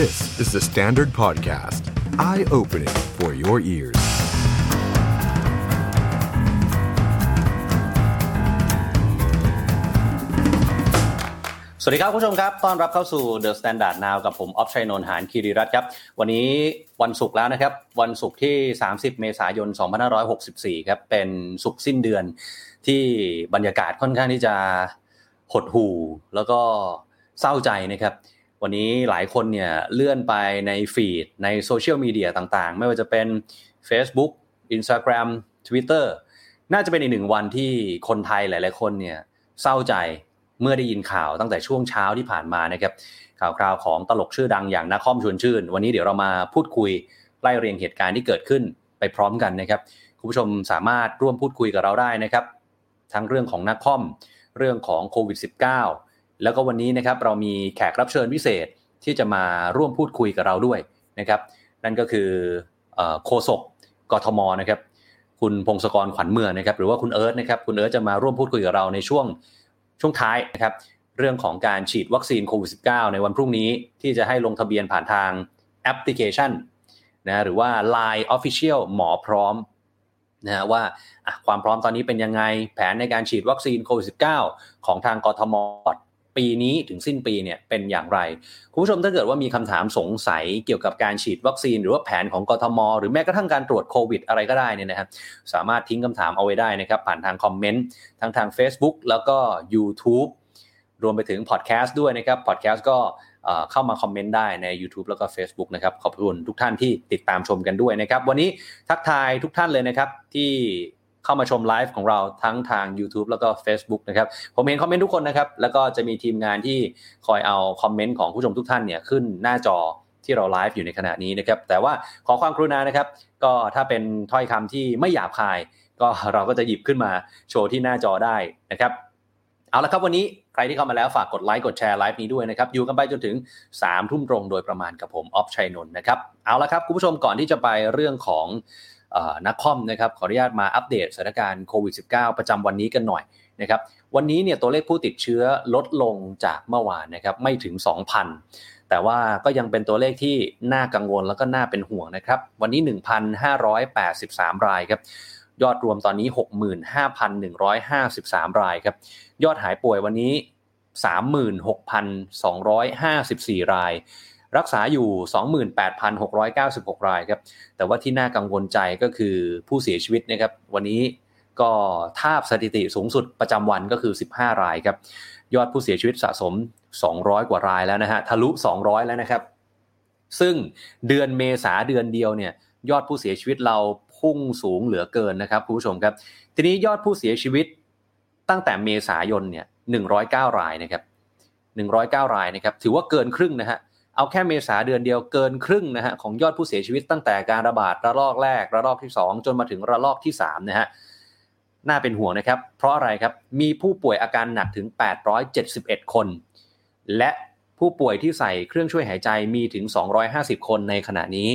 This is the Standard Podcast. Eye-opening for your ears. สวัสดีครับคุณผู้ชมครับต้อนรับเข้าสู่ The Standard Now กับผมออฟชัยนนท์หานคีรีรัตน์ครับ วันนี้วันศุกร์แล้วนะครับ วันศุกร์ที่ 30 เมษายน 2564 ครับ เป็นศุกร์สิ้นเดือนที่บรรยากาศค่อนข้างที่จะหดหู่ แล้วก็เศร้าใจนะครับ วันนี้หลายคนเนี่ยเลื่อนไปในฟีดในโซเชียลมีเดียต่างๆ ไม่ว่าจะเป็น Facebook Instagram Twitter น่าจะเป็นอีกหนึ่งวันที่คนไทยหลาย ๆ คนเนี่ยเศร้าใจเมื่อได้ยินข่าวตั้งแต่ช่วงเช้าที่ผ่านมานะครับข่าวคราวของตลกชื่อดังอย่างนักคอมชวนชื่น วันนี้เดี๋ยวเรามาพูดคุยไล่เรียงเหตุการณ์ที่เกิดขึ้นไปพร้อมกันนะครับคุณผู้ชมสามารถร่วมพูดคุยกับเราได้นะครับ ทั้งเรื่องของนักคอมเรื่องของโควิด -19 แล้วก็วันนี้นะครับเรามีแขกรับเชิญพิเศษที่จะมาร่วมพูดคุยกับเราด้วยนะครับ นั่นก็คือโคศกกทมนะครับ คุณพงศกรขวัญเมืองนะครับ หรือว่าคุณเอิร์ธนะครับ คุณเอิร์ธจะมาร่วมพูดคุยกับเราในช่วงช่วงท้ายนะครับ เรื่องของการฉีดวัคซีนโควิด -19 ในวันพรุ่งนี้ที่จะให้ลงทะเบียนผ่านทางแอปพลิเคชันนะหรือว่า Line Official หมอพร้อมนะว่าความพร้อมตอนนี้เป็นยังไงแผนในการฉีดวัคซีนโควิด -19 ของทางกทม ปีนี้ถึงสิ้นปีเนี่ยเป็นอย่างไร คุณผู้ชมถ้าเกิดว่ามีคำถามสงสัยเกี่ยวกับการฉีดวัคซีน หรือว่าแผนของกทม หรือแม้กระทั่งการตรวจโควิดอะไรก็ได้เนี่ยนะครับสามารถทิ้งคำถามเอาไว้ได้นะครับ ผ่านทางคอมเมนต์ทั้งทาง Facebook แล้วก็ YouTube รวมไปถึงพอดแคสต์ด้วยนะครับพอดแคสต์ก็เข้ามาคอมเมนต์ได้ใน YouTube แล้วก็ Facebook นะครับขอบคุณทุกท่านที่ติดตามชมกันด้วยนะครับ วันนี้ทักทายทุกท่านเลยนะครับที่ เข้ามาชมไลฟ์ของเราทั้งทาง YouTube แล้วก็ Facebook นะครับ ผมเห็น comment ทุกคนนะครับ แล้วก็จะมีทีมงานที่คอยเอา comment ของผู้ชมทุกท่านเนี่ยขึ้นหน้าจอที่เราไลฟ์อยู่ในขณะนี้นะครับ แต่ว่าขอความกรุณานะครับ ก็ถ้าเป็นถ้อยคำที่ไม่หยาบคาย ก็เราก็จะหยิบขึ้นมาโชว์ที่หน้าจอได้นะครับเอาละครับวันนี้ใครที่เข้ามาแล้วฝากกดไลค์กด share live นี้ด้วยนะครับอยู่กันไปจนถึงสามทุ่มตรงโดยประมาณกับผมออฟชัยนนท์นะครับเอาละครับคุณผู้ชมก่อนที่จะไปเรื่องของ นักคอมนะครับขออนุญาตมาอัปเดตสถานการณ์โควิด -19 ประจำวันนี้กันหน่อยนะครับวันนี้เนี่ยตัวเลขผู้ติดเชื้อลดลงจากเมื่อวานนะครับไม่ถึง 2,000 แต่ว่าก็ยังเป็นตัวเลขที่น่ากังวลแล้วก็น่าเป็นห่วงนะครับ วันนี้ 1,583 รายครับยอดรวมตอนนี้ 65,153 รายครับยอดหายป่วยวันนี้ 36,254 ราย รักษาอยู่ 28,696 รายครับ แต่ว่าที่น่ากังวลใจก็คือผู้เสียชีวิตนะครับ วันนี้ก็ทาบสถิติสูงสุดประจำวันก็คือ 15 รายครับ ยอดผู้เสียชีวิตสะสม 200 กว่ารายแล้วนะฮะ ทะลุ 200 แล้วนะครับ ซึ่งเดือนเมษาเดือนเดียวเนี่ย ยอดผู้เสียชีวิตเราพุ่งสูงเหลือเกินนะครับคุณผู้ชมครับ ทีนี้ยอดผู้เสียชีวิตตั้งแต่เมษายนเนี่ย 109 รายนะครับ 109 รายนะครับ ถือว่าเกินครึ่งนะฮะ เอาแค่เมษาเดือนเดียวเกินครึ่งนะฮะของยอดผู้เสียชีวิตตั้งแต่การระบาดระลอกแรกระลอกที่ 2 จนมาถึงระลอกที่3นะฮะน่าเป็นห่วงนะครับ เพราะอะไรครับมีผู้ป่วยอาการหนักถึง 871 คน และผู้ป่วยที่ใส่เครื่องช่วยหายใจมีถึง 250 คนในขณะนี้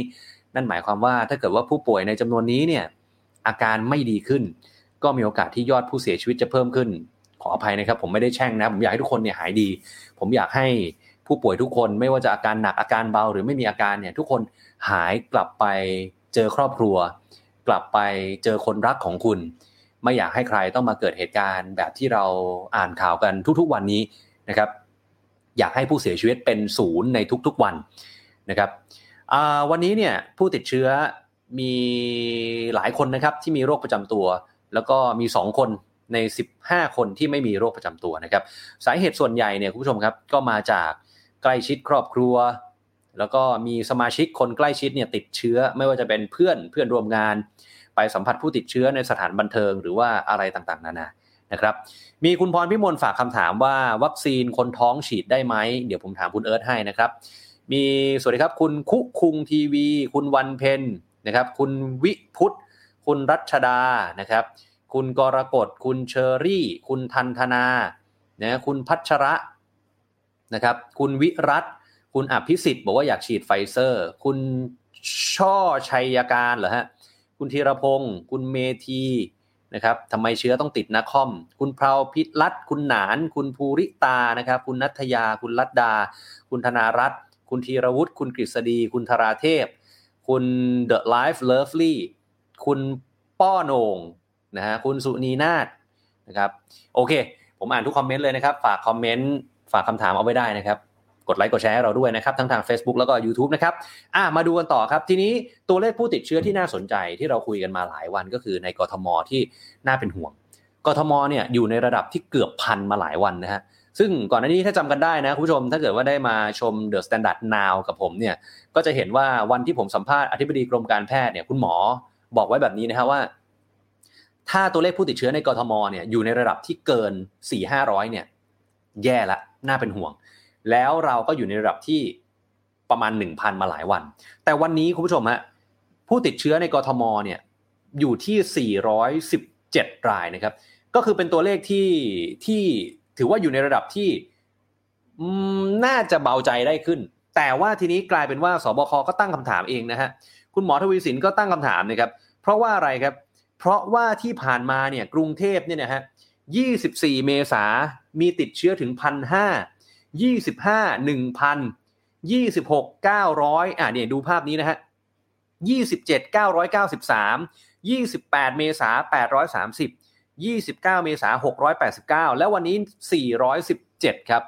นั่นหมายความว่าถ้าเกิดว่าผู้ป่วยในจำนวนนี้เนี่ยอาการไม่ดีขึ้น ก็มีโอกาสที่ยอดผู้เสียชีวิตจะเพิ่มขึ้น ขออภัยนะครับ ผมไม่ได้แช่งนะ ผมอยากให้ทุกคนเนี่ยหายดี ผมอยากให้ ผู้ป่วยทุกคนไม่ว่าจะอาการหนักอาการเบาหรือไม่มีอาการเนี่ยทุกคนหายกลับไปเจอครอบครัว กลับไปเจอคนรักของคุณ ไม่อยากให้ใครต้องมาเกิดเหตุการณ์แบบที่เราอ่านข่าวกันทุกๆวันนี้นะครับ อยากให้ผู้เสียชีวิตเป็นศูนย์ในทุกๆวันนะครับวันนี้เนี่ยผู้ติดเชื้อมีหลายคนนะครับที่มีโรคประจำตัว แล้วก็มี 2 คนใน 15 คนที่ไม่มีโรคประจำตัวนะครับ สาเหตุส่วนใหญ่เนี่ยคุณผู้ชมครับก็มาจาก ล้ชิดครอบครัว แล้วก็มีสมาชิกคนใกล้ชิดเนี่ยติดเชื้อ ไม่ว่าจะเป็นเพื่อนเพื่อนร่วมงาน ไปสัมผัสผู้ติดเชื้อในสถานบันเทิงหรือว่าอะไรต่างๆ นานานะครับ มีคุณพรพิมลฝากคำถามว่าวัคซีนคนท้องฉีดได้ไหม เดี๋ยวผมถามคุณเอิร์ธให้นะครับ มีสวัสดีครับ คุณคุคุงทีวี คุณวันเพนนะครับ คุณวิพุทธคุณรัชดานะครับ คุณกรกฎคุณเชอรี่ คุณทันธนานะคุณพัชระ นะครับ คุณวิรัตคุณอภิสิทธิ์บอกว่าอยากฉีดไฟเซอร์ คุณช่อชัยการเหรอฮะ คุณธีรพงศ์คุณเมธีนะครับทำไมเชื้อต้องติดนักคอม คุณเพราพิรัตคุณหนาน คุณภูริตานะครับ คุณนัทยา คุณรัตดา คุณธนารัตน์คุณธีรวุฒิ คุณกฤษฎี คุณธราเทพ คุณ The Life Lovely คุณป้อโหนงนะฮะ คุณสุนีนาฏนะครับ โอเค ผมอ่านทุกคอมเมนต์เลยนะครับ ฝากคอมเมนต์ ฝากคำถามเอาไว้ได้นะครับกดไลค์กดแชร์ให้เราด้วยนะครับทั้งทาง Facebook แล้วก็ YouTube นะครับอะมาดูกันต่อครับ ทีนี้ตัวเลขผู้ติดเชื้อที่น่าสนใจที่เราคุยกันมาหลายวันก็คือในกทมที่น่าเป็นห่วงกทมเนี่ยอยู่ในระดับที่เกือบพันมาหลายวันนะฮะซึ่งก่อนหน้านี้ถ้าจำกันได้นะคุณผู้ชมถ้าเกิดว่าได้มาชม The Standard Now กับผมเนี่ยก็จะเห็นว่าวันที่ผมสัมภาษณ์อธิบดีกรมการแพทย์เนี่ยคุณหมอบอกไว้แบบนี้นะฮะว่า ถ้าตัวเลขผู้ติดเชื้อในกรทมเนี่ยอยู่ในระดับที่เกิน4 5 0 0เนี่ยแย่ละ น่าเป็นห่วง แล้วเราก็อยู่ในระดับที่ประมาณ 1,000 มาหลายวัน แต่วันนี้คุณผู้ชมฮะผู้ติดเชื้อในกรทมเนี่ยอยู่ที่ 417 รายนะครับ ก็คือเป็นตัวเลขที่ที่ถือว่าอยู่ในระดับที่น่าจะเบาใจได้ขึ้น แต่ว่าทีนี้กลายเป็นว่าสบคก็ตั้งคำถามเองนะฮะคุณหมอทวีสินก็ตั้งคำถามนะครับ เพราะว่าอะไรครับ เพราะว่าที่ผ่านมาเนี่ยกรุงเทพเนี่ยนะฮะ 24 เมษา มีติดเชื้อถึงพันห้ายี่สิบห้าหนึ่งพันยี่สิบหกเก้าร้อยอ่าเนี่ยดูภาพนี้นะฮะยี่สิบเจ็ดเก้าร้อยเก้าสิบสามยี่สิบแปดเมษาแปดร้อยสามสิบยี่สิบเก้าเมษาหกร้อยแปดสิบเก้าแล้ววันนี้สี่ร้อยสิบเจ็ดครับ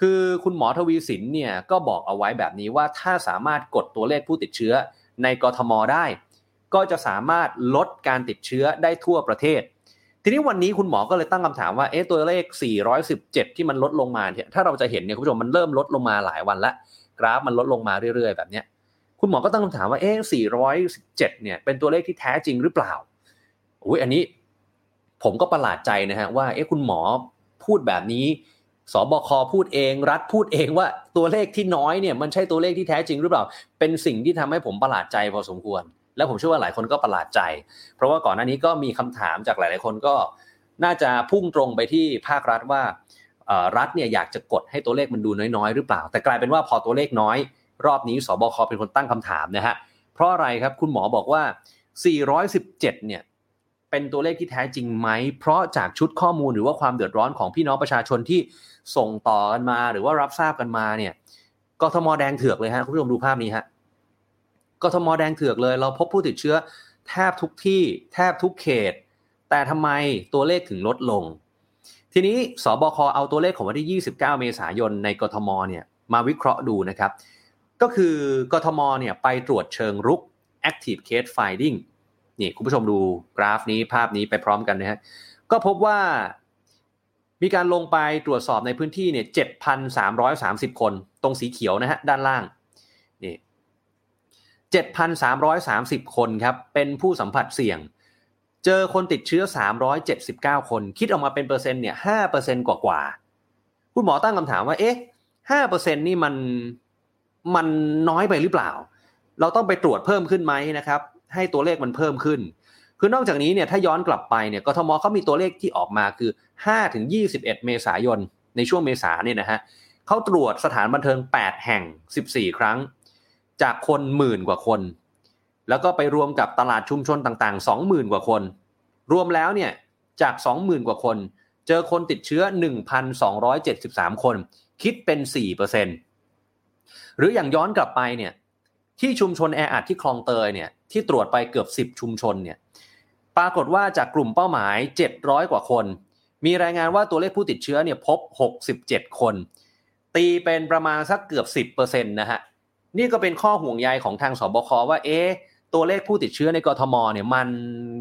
คือคุณหมอทวีสินเนี่ยก็บอกเอาไว้แบบนี้ว่าถ้าสามารถกดตัวเลขผู้ติดเชื้อในกรทมได้ ก็จะสามารถลดการติดเชื้อได้ทั่วประเทศ ทีนี้วันนี้คุณหมอก็เลยตั้งคำถามว่าเอ๊ะตัวเลข 417 ที่มันลดลงมาเนี่ยถ้าเราจะเห็นเนี่ยคุณผู้ชมมันเริ่มลดลงมาหลายวันละกราฟมันลดลงมาเรื่อยๆ แบบเนี้ยคุณหมอก็ตั้งคำถามว่าเอ๊ะ417 เนี่ยเป็นตัวเลขที่แท้จริงหรือเปล่าอุ้ยอันนี้ ผมก็ประหลาดใจนะฮะว่าเอ๊ะคุณหมอพูดแบบนี้สบคพูดเอง รัฐพูดเองว่าตัวเลขที่น้อยเนี่ยมันใช่ตัวเลขที่แท้จริงหรือเปล่า เป็นสิ่งที่ทำให้ผมประหลาดใจพอสมควร แล้วผมเชื่อว่าหลายคนก็ประหลาดใจ เพราะว่าก่อนหน้านี้ก็มีคำถามจากหลาย ๆ คนก็น่าจะพุ่งตรงไปที่ภาครัฐว่ารัฐเนี่ยอยากจะกดให้ตัวเลขมันดูน้อยๆ หรือเปล่า แต่กลายเป็นว่าพอตัวเลขน้อย รอบนี้สบคเป็นคนตั้งคำถามนะฮะเพราะอะไรครับคุณหมอบอกว่า 417 เนี่ยเป็นตัวเลขที่แท้จริงไหม เพราะจากชุดข้อมูลหรือว่าความเดือดร้อนของพี่น้องประชาชนที่ส่งต่อกันมา หรือว่ารับทราบกันมาเนี่ยกทมแดงเถือกเลยฮะคุณผู้ชมดูภาพนี้ฮะ กทมแดงเถือกเลย เราพบผู้ติดเชื้อแทบทุกที่แทบทุกเขต แต่ทำไมตัวเลขถึงลดลง ทีนี้สบคเอาตัวเลขของวันที่ 29 เมษายนในกทมเนี่ยมาวิเคราะห์ดูนะครับ ก็คือกทมเนี่ยไปตรวจเชิงรุก active case finding นี่คุณผู้ชมดูกราฟนี้ภาพนี้ไปพร้อมกันนะฮะก็พบว่ามีการลงไปตรวจสอบในพื้นที่เนี่ย 7,330 คน ตรงสีเขียวนะฮะด้านล่าง 7,330 คนครับ เป็นผู้สัมผัสเสี่ยง เจอคนติดเชื้อ 379 คน คิดออกมาเป็นเปอร์เซ็นต์เนี่ย5%กว่ากว่าคุณหมอตั้งคำถามว่า เอ๊ะ5%นี่มันมันน้อยไปหรือเปล่า เราต้องไปตรวจเพิ่มขึ้นไหมนะครับ ให้ตัวเลขมันเพิ่มขึ้น คือนอกจากนี้เนี่ยถ้าย้อนกลับไปเนี่ยกทมเขามีตัวเลขที่ออกมาคือ5ถึง21 เมษายน ในช่วงเมษาเนี่ยนะฮะเขาตรวจสถานบันเทิง 8 แห่ง 14 ครั้ง จากคนหมื่นกว่าคน แล้วก็ไปรวมกับตลาดชุมชนต่างๆ 20,000 กว่าคน รวมแล้วเนี่ยจาก 20,000 กว่าคน เจอคนติดเชื้อ 1,273 คน คิดเป็น 4%หรืออย่างย้อนกลับไปเนี่ยที่ชุมชนแออัดที่คลองเตยเนี่ยที่ตรวจไปเกือบ 10 ชุมชนเนี่ยปรากฏว่าจากกลุ่มเป้าหมาย 700 กว่าคน มีรายงานว่าตัวเลขผู้ติดเชื้อเนี่ยพบ 67 คน ตีเป็นประมาณสักเกือบ 10%นะฮะ นี่ก็เป็นข้อห่วงใยของทางสบคว่า เอ๊ะตัวเลขผู้ติดเชื้อในกรทมเนี่ยมัน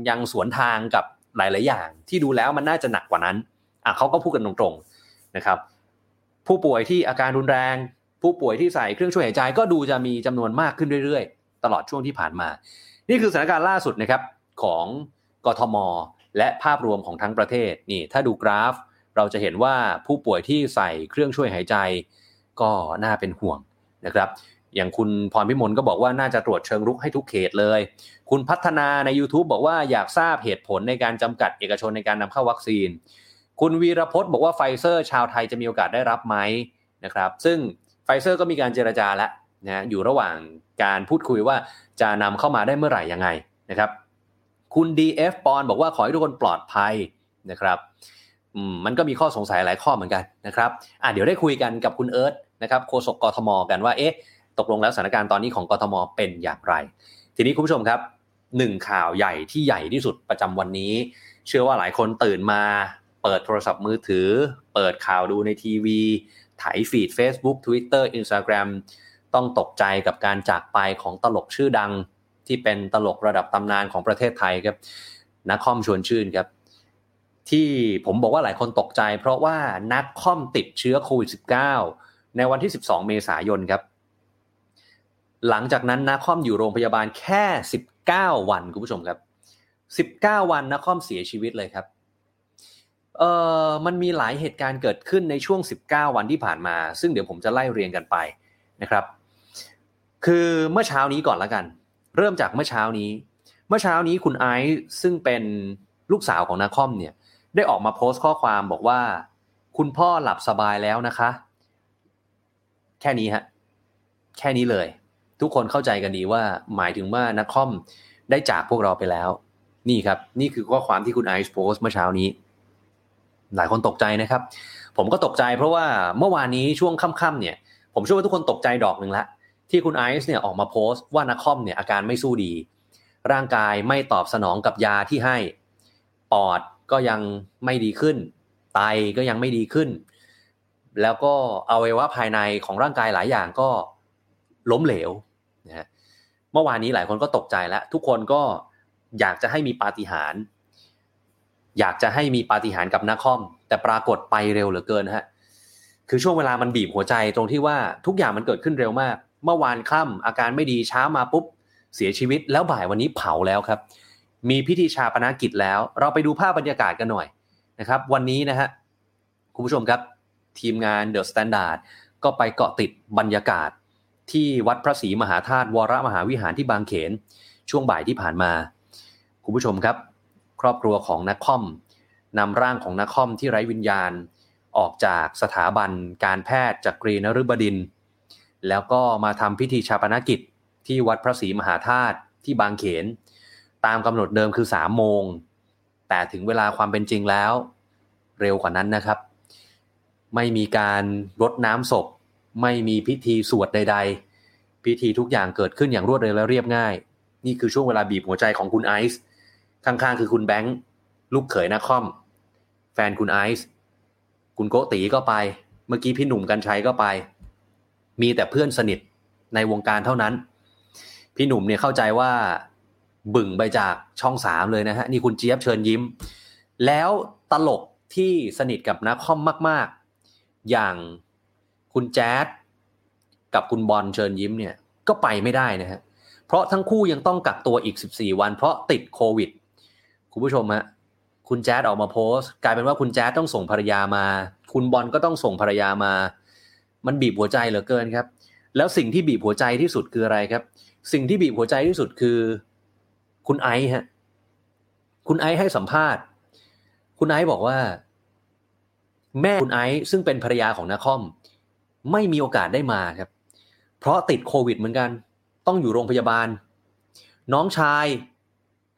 ยังสวนทางกับหลาย ๆ อย่าง ที่ดูแล้วมันน่าจะหนักกว่านั้นอะเขาก็พูดกันตรงๆนะครับ ผู้ป่วยที่อาการรุนแรง ผู้ป่วยที่ใส่เครื่องช่วยหายใจก็ดูจะมีจำนวนมากขึ้นเรื่อย ๆ ตลอดช่วงที่ผ่านมา นี่คือสถานการณ์ล่าสุดนะครับของกทม และภาพรวมของทั้งประเทศนี่ ถ้าดูกราฟ เราจะเห็นว่าผู้ป่วยที่ใส่เครื่องช่วยหายใจ ก็น่าเป็นห่วงนะครับ อย่างคุณพรพิมลก็บอกว่าน่าจะตรวจเชิงรุกให้ทุกเขตเลย คุณพัฒนาใน YouTube บอกว่าอยากทราบเหตุผลในการจำกัดเอกชนในการนำเข้าวัคซีน คุณวีรพจน์บอกว่าไฟเซอร์ชาวไทยจะมีโอกาสได้รับไหมนะครับ ซึ่งไฟเซอร์ก็มีการเจรจาแล้วนะอยู่ระหว่างการพูดคุยว่าจะนำเข้ามาได้เมื่อไหร่ยังไงนะครับ คุณ DF ปอนบอกว่าขอให้ทุกคนปลอดภัยนะครับมันก็มีข้อสงสัยหลายข้อเหมือนกันนะครับอะเดี๋ยวได้คุยกันกับคุณเอิร์ธนะครับโฆษกกทมกันว่าเอ๊ะ ตกลงแล้วสถานการณ์ตอนนี้ของกทมเป็นอย่างไร ทีนี้คุณผู้ชมครับหนึ่งข่าวใหญ่ที่ใหญ่ที่สุดประจำวันนี้ เชื่อว่าหลายคนตื่นมา เปิดโทรศัพท์มือถือ เปิดข่าวดูในทีวีถ่ายฟีด Facebook Twitter Instagram ต้องตกใจกับการจากไปของตลกชื่อดังที่เป็นตลกระดับตำนานของประเทศไทยครับนักคอมชวนชื่นครับ ที่ผมบอกว่าหลายคนตกใจ เพราะว่านักคอมติดเชื้อโควิด -19 ในวันที่ 12 เมษายนครับ หลังจากนั้นนักคอมอยู่โรงพยาบาลแค่ 19 วันคุณผู้ชมครับ 19 วันนักคอมเสียชีวิตเลยครับเอ่อมันมีหลายเหตุการณ์เกิดขึ้นในช่วง 19 วันที่ผ่านมา ซึ่งเดี๋ยวผมจะไล่เรียงกันไปนะครับ คือเมื่อเช้านี้ก่อนละกัน เริ่มจากเมื่อเช้านี้ เมื่อเช้านี้คุณไอซ์ซึ่งเป็นลูกสาวของนาคอมเนี่ยได้ออกมาโพสต์ข้อความบอกว่า คุณพ่อหลับสบายแล้วนะคะ แค่นี้ฮะแค่นี้เลย ทุกคนเข้าใจกันดีว่าหมายถึงว่านักคอมได้จากพวกเราไปแล้ว นี่ครับ นี่คือข้อความที่คุณไอซ์โพสเมื่อเช้านี้ หลายคนตกใจนะครับ ผมก็ตกใจเพราะว่าเมื่อวานนี้ช่วงค่ำๆเนี่ย ผมเชื่อว่าทุกคนตกใจดอกหนึ่งละที่คุณไอซ์เนี่ยออกมาโพสต์ว่านักคอมเนี่ยอาการไม่สู้ดี ร่างกายไม่ตอบสนองกับยาที่ให้ ปอดก็ยังไม่ดีขึ้น ไตก็ยังไม่ดีขึ้น แล้วก็อวัยวะภายในของร่างกายหลายอย่างก็ล้มเหลว นะฮะเมื่อวานนี้หลายคนก็ตกใจแล้ว ทุกคนก็อยากจะให้มีปาฏิหาริย์อยากจะให้มีปาฏิหาริย์กับนักคอม แต่ปรากฏไปเร็วเหลือเกินฮะคือช่วงเวลามันบีบหัวใจตรงที่ว่าทุกอย่างมันเกิดขึ้นเร็วมาก เมื่อวานค่ำอาการไม่ดีเช้ามาปุ๊บเสียชีวิต แล้วบ่ายวันนี้เผาแล้วครับ มีพิธีฌาปนกิจแล้ว เราไปดูภาพบรรยากาศกันหน่อยนะครับ วันนี้นะฮะคุณผู้ชมครับ ทีมงาน THE STANDARD ก็ไปเกาะติดบรรยากาศ ที่วัดพระศรีมหาธาตุวรมหาวิหารที่บางเขน ช่วงบ่ายที่ผ่านมา คุณผู้ชมครับ ครอบครัวของน้าค่อมนำร่างของน้าค่อมที่ไร้วิญญาณ ออกจากสถาบันการแพทย์จักรีนฤบดินทร์ แล้วก็มาทำพิธีฌาปนกิจที่วัดพระศรีมหาธาตุที่บางเขน ตามกำหนดเดิมคือ3โมง แต่ถึงเวลาความเป็นจริงแล้ว เร็วกว่านั้นนะครับ ไม่มีการรดน้ำศพ ไม่มีพิธีสวดใด ๆ พิธีทุกอย่างเกิดขึ้นอย่างรวดเร็วและเรียบง่าย นี่คือช่วงเวลาบีบหัวใจของคุณไอซ์ข้างๆ คือคุณแบงค์ลูกเขยนักคอม แฟนคุณไอซ์คุณโกตีก็ไป เมื่อกี้พี่หนุ่มกัญชัยก็ไป มีแต่เพื่อนสนิทในวงการเท่านั้น พี่หนุ่มเนี่ยเข้าใจว่าบึ่งไปจากช่องสามเลยนะฮะ นี่คุณเจี๊ยบเชิญยิ้ม แล้วตลกที่สนิทกับนักคอมมาก ๆ อย่าง คุณแจ๊ดกับคุณบอลเชิญยิ้มเนี่ยก็ไปไม่ได้นะฮะเพราะทั้งคู่ยังต้องกักตัวอีก 14 วัน เพราะติดโควิด คุณผู้ชมฮะคุณแจ๊ดออกมาโพสต์ กลายเป็นว่าคุณแจ๊ดต้องส่งภรรยามา คุณบอลก็ต้องส่งภรรยามา มันบีบหัวใจเหลือเกินครับ แล้วสิ่งที่บีบหัวใจที่สุดคืออะไรครับ สิ่งที่บีบหัวใจที่สุดคือ คุณไอซ์ฮะคุณไอซ์ให้สัมภาษณ์ คุณไอซ์บอกว่า แม่คุณไอซ์ซึ่งเป็นภรรยาของนาคอม ไม่มีโอกาสได้มาครับ เพราะติดโควิดเหมือนกัน ต้องอยู่โรงพยาบาล น้องชาย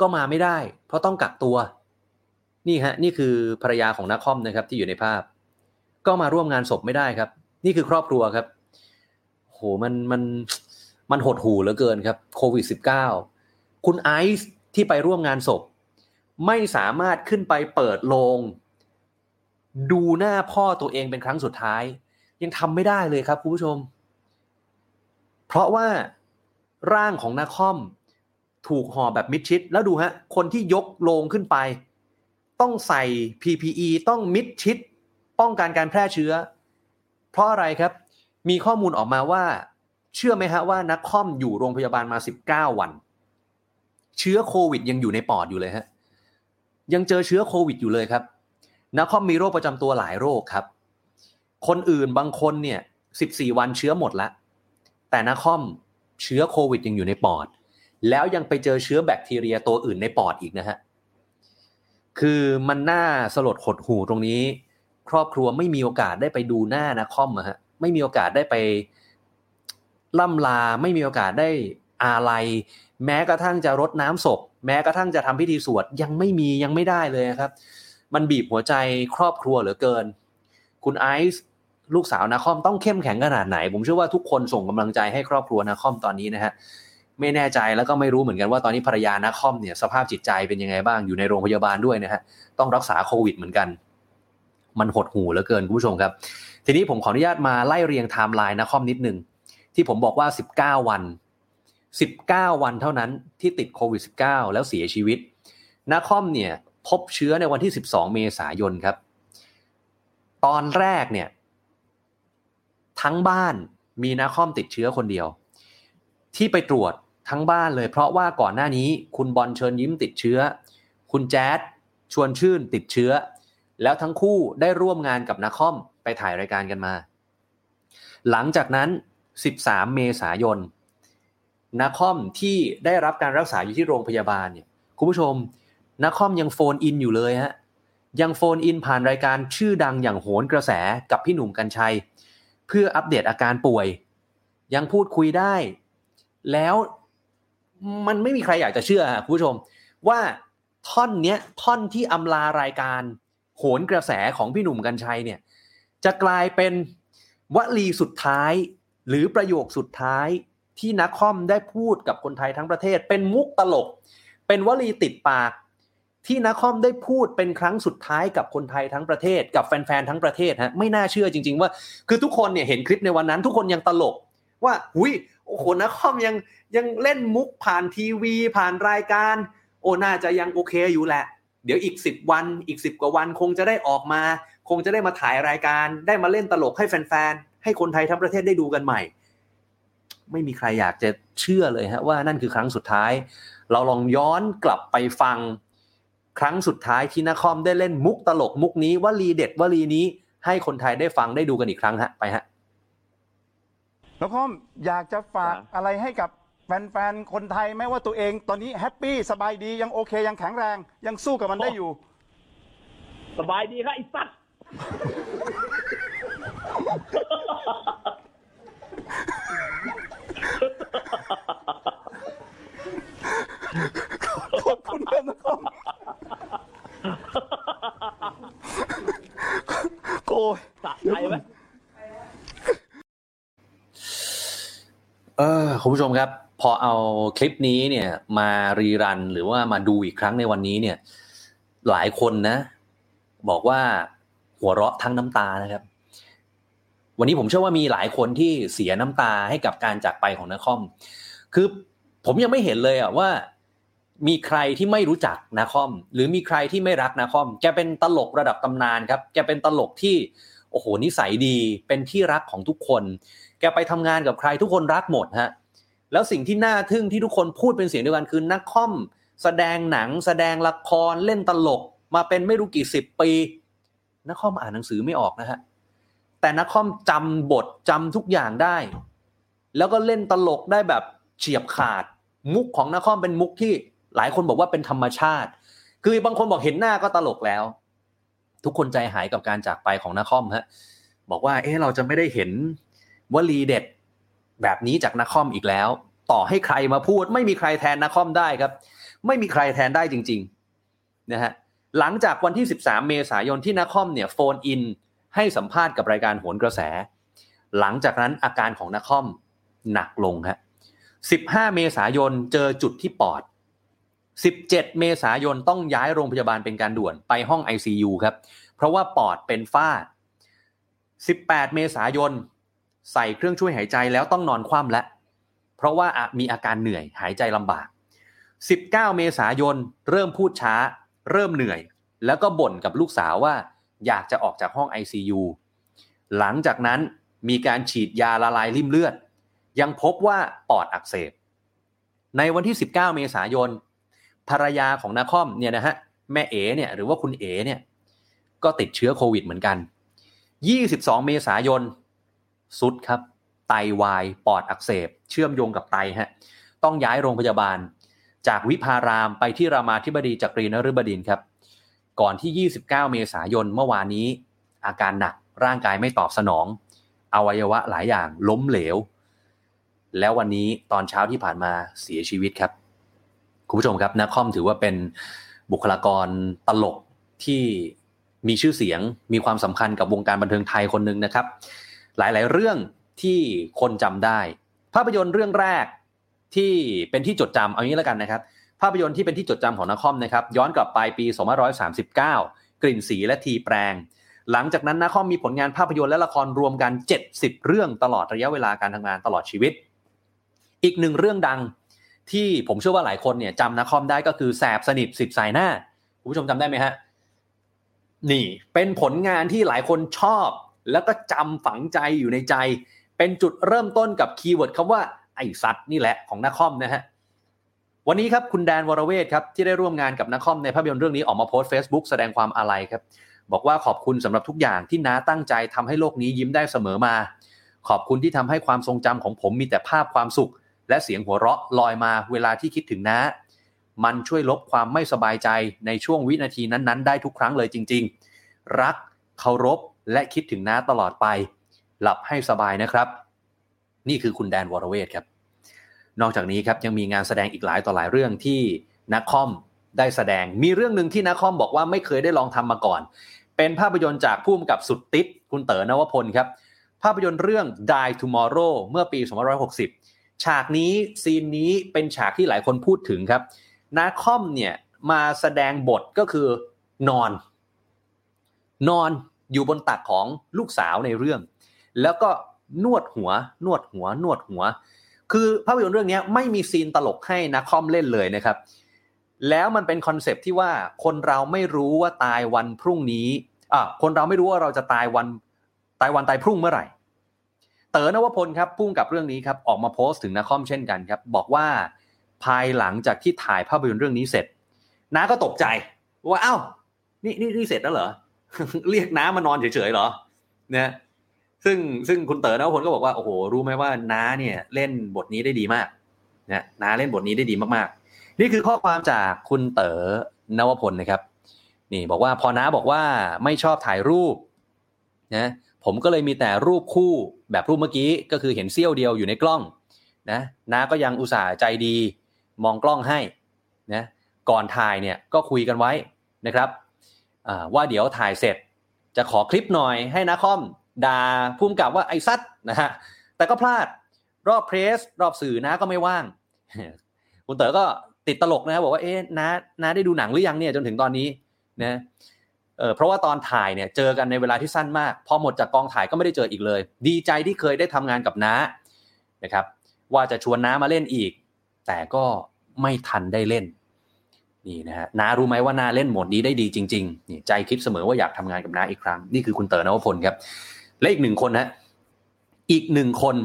ก็มาไม่ได้ เพราะต้องกักตัว นี่ฮะนี่คือภรรยาของนักคอมนะครับ ที่อยู่ในภาพ ก็มาร่วมงานศพไม่ได้ครับ นี่คือครอบครัวครับโหมันมันมันหดหูเหลือเกินครับโควิด -19 คุณไอซ์ที่ไปร่วมงานศพ ไม่สามารถขึ้นไปเปิดโลง ดูหน้าพ่อตัวเองเป็นครั้งสุดท้าย ยังทำไม่ได้เลยครับคุณผู้ชม เพราะว่าร่างของนาคอมถูกห่อแบบมิดชิด แล้วดูฮะ คนที่ยกโลงขึ้นไป ต้องใส่ PPE ต้องมิดชิด ป้องกันการแพร่เชื้อ เพราะอะไรครับ มีข้อมูลออกมาว่า เชื่อไหมฮะว่านักคอมอยู่โรงพยาบาลมา 19 วัน เชื้อโควิดยังอยู่ในปอดอยู่เลยฮะ ยังเจอเชื้อโควิดอยู่เลยครับนักคอมมีโรคประจำตัวหลายโรคครับ คนอื่นบางคนเนี่ย14วันเชื้อหมดแล้วแต่นักคอมเชื้อโควิดยังอยู่ในปอด แล้วยังไปเจอเชื้อแบคทีเรียตัวอื่นในปอดอีกนะฮะคือมันน่าสลดหดหูตรงนี้ ครอบครัวไม่มีโอกาสได้ไปดูหน้านะคอมอะฮะไม่มีโอกาสได้ไปล่ำลาไม่มีโอกาสได้อาลัยแม้กระทั่งจะรดน้ำศพ แม้กระทั่งจะทำพิธีสวดยังไม่มียังไม่ได้เลยครับ มันบีบหัวใจครอบครัวเหลือเกิน คุณไอซ์ ลูกสาวนาคอมต้องเข้มแข็งขนาดไหน ผมเชื่อว่าทุกคนส่งกำลังใจให้ครอบครัวนาคอมตอนนี้นะฮะไม่แน่ใจแล้วก็ไม่รู้เหมือนกันว่าตอนนี้ภรรยานาคอมเนี่ยสภาพจิตใจเป็นยังไงบ้างอยู่ในโรงพยาบาลด้วยนะฮะต้องรักษาโควิดเหมือนกัน มันหดหูเหลือเกินคุณผู้ชมครับ ทีนี้ผมขออนุญาตมาไล่เรียงไทม์ไลน์นาคอมนิดนึงที่ผมบอกว่า 19 วัน 19 วันเท่านั้นที่ติดโควิด -19 แล้วเสียชีวิตนาคอมเนี่ยพบเชื้อในวันที่ 12 เมษายนครับ ตอนแรกเนี่ย ทั้งบ้านมีนาคอมติดเชื้อคนเดียว ที่ไปตรวจทั้งบ้านเลย เพราะว่าก่อนหน้านี้คุณบอลเชิญยิ้มติดเชื้อ คุณแจ๊ดชวนชื่นติดเชื้อ แล้วทั้งคู่ได้ร่วมงานกับนาคอมไปถ่ายรายการกันมา หลังจากนั้น 13 เมษายนนาคอมที่ได้รับการรักษาอยู่ที่โรงพยาบาลเนี่ยคุณผู้ชมนาคอมยังโฟนอินอยู่เลยฮะยังโฟนอินผ่านรายการชื่อดังอย่างโหนกระแสกับพี่หนุ่มกัญชัย เพื่ออัปเดตอาการป่วย ยังพูดคุยได้ แล้วมันไม่มีใครอยากจะเชื่อคุณผู้ชม ว่าท่อนเนี้ยท่อนที่อำลารายการโหนกระแสของพี่หนุ่มกัญชัยเนี่ย จะกลายเป็นวลีสุดท้าย หรือประโยคสุดท้ายที่นักคอมได้พูดกับคนไทยทั้งประเทศ เป็นมุกตลก เป็นวลีติดปาก ที่นักคอมได้พูดเป็นครั้งสุดท้ายกับคนไทยทั้งประเทศ กับแฟนๆทั้งประเทศฮะไม่น่าเชื่อจริง ๆ ว่า คือทุกคนเนี่ยเห็นคลิปในวันนั้น ทุกคนยังตลก ว่าหุยโอ้โหนักคอมยังยังเล่นมุกผ่านทีวี ผ่านรายการ โอ้น่าจะยังโอเคอยู่แหละ เดี๋ยวอีกสิบวันอีกสิบกว่าวันคงจะได้ออกมา คงจะได้มาถ่ายรายการ ได้มาเล่นตลกให้แฟนๆให้คนไทยทั้งประเทศได้ดูกันใหม่ ไม่มีใครอยากจะเชื่อเลยฮะว่านั่นคือครั้งสุดท้าย เราลองย้อนกลับไปฟัง ครั้งสุดท้ายที่นครได้เล่นมุกตลกมุกนี้ว่าลีเด็ดว่าลีนี้ ให้คนไทยได้ฟังได้ดูกันอีกครั้งฮะไปฮะนครอยากจะฝากอะไรให้กับแฟนๆ คนไทยไหมว่าตัวเองตอนนี้แฮปปี้สบายดียังโอเคยังแข็งแรง ยังสู้กับมันได้อยู่ สบายดีครับไอ้สัตว์ ขอบคุณครับนครโกยสะใจไหมเออคุณผู้ชมครับ พอเอาคลิปนี้เนี่ย มารีรันหรือว่ามาดูอีกครั้งในวันนี้เนี่ย หลายคนนะ บอกว่าหัวเราะทั้งน้ำตานะครับ วันนี้ผมเชื่อว่ามีหลายคนที่เสียน้ำตาให้กับการจากไปของนคอมคือผมยังไม่เห็นเลยอะว่า มีใครที่ไม่รู้จักนาคอม หรือมีใครที่ไม่รักนาคอม แกเป็นตลกระดับตำนานครับ แกเป็นตลกที่โอ้โหนิสัยดีเป็นที่รักของทุกคน แกไปทำงานกับใครทุกคนรักหมดฮะแล้วสิ่งที่น่าทึ่งที่ทุกคนพูดเป็นเสียงเดียวกันคือนักคอม แสดงหนัง แสดงละครเล่นตลกมาเป็นไม่รู้กี่สิบปีนักคอมอ่านหนังสือไม่ออกนะฮะแต่นักคอมจำบทจำทุกอย่างได้ แล้วก็เล่นตลกได้แบบเฉียบขาด มุกของนักคอมเป็นมุกที่ หลายคนบอกว่าเป็นธรรมชาติ คือบางคนบอกเห็นหน้าก็ตลกแล้ว ทุกคนใจหายกับการจากไปของนักคอมฮะบอกว่า เอ๊ะเราจะไม่ได้เห็นวลีเด็ดแบบนี้จากนักคอมอีกแล้ว ต่อให้ใครมาพูด ไม่มีใครแทนนักคอมได้ครับ ไม่มีใครแทนได้จริง ๆนะฮะหลังจากวันที่ 13 เมษายนที่นักคอมเนี่ยโฟนอินให้สัมภาษณ์กับรายการโหนกระแส หลังจากนั้นอาการของนักคอมหนักลงฮะ15 เมษายนเจอจุดที่ปอด 17 เมษายนต้องย้ายโรงพยาบาลเป็นการด่วนไปห้อง ICU ครับ เพราะว่าปอดเป็นฝ้า 18 เมษายน ใส่เครื่องช่วยหายใจแล้วต้องนอนคว่ำแล้วเพราะว่ามีอาการเหนื่อยหายใจลำบาก 19 เมษายน เริ่มพูดช้า เริ่มเหนื่อย แล้วก็บ่นกับลูกสาวว่า อยากจะออกจากห้อง ICU หลังจากนั้นมีการฉีดยาละลายริ่มเลือด ยังพบว่าปอดอักเสบ ในวันที่ 19 เมษายน ภรรยาของนาคอมเนี่ยนะฮะแม่เอ๋เนี่ยหรือว่าคุณเอ๋เนี่ยก็ติดเชื้อโควิดเหมือนกัน 22 เมษายนสุดครับ ไตาวาย ปอดอักเสบ เชื่อมโยงกับไตฮะต้องย้ายโรงพยาบาล จากวิพารามไปที่รามาธิบดีจักรีนฤบดินครับ ก่อนที่ 29 เมษายนเมื่อวานนี้ อาการหนักร่างกายไม่ตอบสนอง อวัยวะหลายอย่างล้มเหลว แล้ววันนี้ตอนเช้าที่ผ่านมาเสียชีวิตครับ คุณผู้ชมครับนักคอมถือว่าเป็นบุคลากรตลกที่มีชื่อเสียงมีความสำคัญกับวงการบันเทิงไทยคนหนึ่งนะครับ หลายๆ เรื่องที่คนจำได้ ภาพยนตร์เรื่องแรกที่เป็นที่จดจำเอางี้แล้วกันนะครับ ภาพยนตร์ที่เป็นที่จดจำของนครนะครับ ย้อนกลับไปปี 2539 กลิ่นสีและทีแปลง หลังจากนั้นนครมีผลงานภาพยนตร์และละครรวมกัน 70 เรื่องตลอดระยะเวลาการทำงานตลอดชีวิต อีกหนึ่งเรื่องดัง ที่ผมเชื่อว่าหลายคนเนี่ยจำนครได้ก็คือแสบสนิทสิบสายหน้าคุณผู้ชมจำได้ไหมฮะนี่เป็นผลงานที่หลายคนชอบ แล้วก็จำฝังใจอยู่ในใจ เป็นจุดเริ่มต้นกับคีย์เวิร์ดคำว่าไอสัตว์นี่แหละของนักคอมนะฮะวันนี้ครับคุณแดนวรเวทครับที่ได้ร่วมงานกับนักคอมในภาพยนตร์เรื่องนี้ออกมาโพสต์ Facebook แสดงความอาลัยครับบอกว่าขอบคุณสำหรับทุกอย่างที่น้าตั้งใจทำให้โลกนี้ยิ้มได้เสมอมา ขอบคุณที่ทำให้ความทรงจำของผมมีแต่ภาพความสุข และเสียงหัวเราะลอยมาเวลาที่คิดถึงน้ามันช่วยลบความไม่สบายใจในช่วงวินาทีนั้นๆ ได้ทุกครั้งเลยจริง ๆ รักเคารพและคิดถึงน้าตลอดไป หลับให้สบายนะครับ นี่คือคุณแดนวรเวทครับ นอกจากนี้ครับยังมีงานแสดงอีกหลายต่อหลายเรื่องที่นักคอมได้แสดง มีเรื่องหนึ่งที่นักคอมบอกว่าไม่เคยได้ลองทำมาก่อน เป็นภาพยนตร์จากผู้กำกับสุดติดคุณเต๋อนวพลครับ ภาพยนตร์เรื่อง Die Tomorrow เมื่อปี 2560 ฉากนี้ซีนนี้เป็นฉากที่หลายคนพูดถึงครับนาคอมเนี่ยมาแสดงบทก็คือนอน นอนอยู่บนตักของลูกสาวในเรื่อง แล้วก็นวดหัว นวดหัว นวดหัว คือภาพยนตร์เรื่องนี้ไม่มีซีนตลกให้นักคอมเล่นเลยนะครับ แล้วมันเป็นคอนเซปที่ว่าคนเราไม่รู้ว่าตายวันพรุ่งนี้อะคนเราไม่รู้ว่าเราจะตายวันตายวันตายพรุ่งเมื่อไหร่ เต๋อนวพลครับพุ่งกับเรื่องนี้ครับออกมาโพสต์ถึงนักคอมเช่นกันครับบอกว่าภายหลังจากที่ถ่ายภาพยนตร์เรื่องนี้เสร็จน้าก็ตกใจว่าอ้าวนี่นี่นี่เสร็จแล้วเหรอเรียกน้ามานอนเฉยๆเหรอนะซึ่งซึ่งคุณเต๋อนวพลก็บอกว่าโอ้โหรู้ไหมว่าน้าเนี่ยเล่นบทนี้ได้ดีมากนะน้าเล่นบทนี้ได้ดีมากๆ นี่คือข้อความจากคุณเต๋อนวพลนะครับ นี่บอกว่าพอน้าบอกว่าไม่ชอบถ่ายรูปนะ ผมก็เลยมีแต่รูปคู่แบบรูปเมื่อกี้ก็คือเห็นเสี้ยวเดียวอยู่ในกล้องนะน้าก็ยังอุตส่าห์ใจดี มองกล้องให้นะก่อนถ่ายเนี่ยก็คุยกันไว้นะครับว่าเดี๋ยวถ่ายเสร็จ จะขอคลิปหน่อยให้นาคอมด่าพุ่มกับว่าไอ้ซัดนะฮะแต่ก็พลาดรอบเพรส รอบสื่อนะก็ไม่ว่าง คุณเต๋อก็ติดตลกนะบอกว่าเอ๊ะน้าน้าได้ดูหนังหรือยังเนี่ยจนถึงตอนนี้นะ เออเพราะว่าตอนถ่ายเนี่ยเจอกันในเวลาที่สั้นมากพอหมดจากกองถ่ายก็ไม่ได้เจออีกเลย ดีใจที่เคยได้ทำงานกับน้านะครับ ว่าจะชวนน้ามาเล่นอีก แต่ก็ไม่ทันได้เล่นนี่นะฮะน้ารู้ไหมว่าน้าเล่นโหมดนี้ได้ดีจริงๆนี่ใจคิดเสมอว่าอยากทำงานกับน้าอีกครั้ง นี่คือคุณเต๋อนวพลครับ และอีกหนึ่งคนนะอีกหนึ่งคน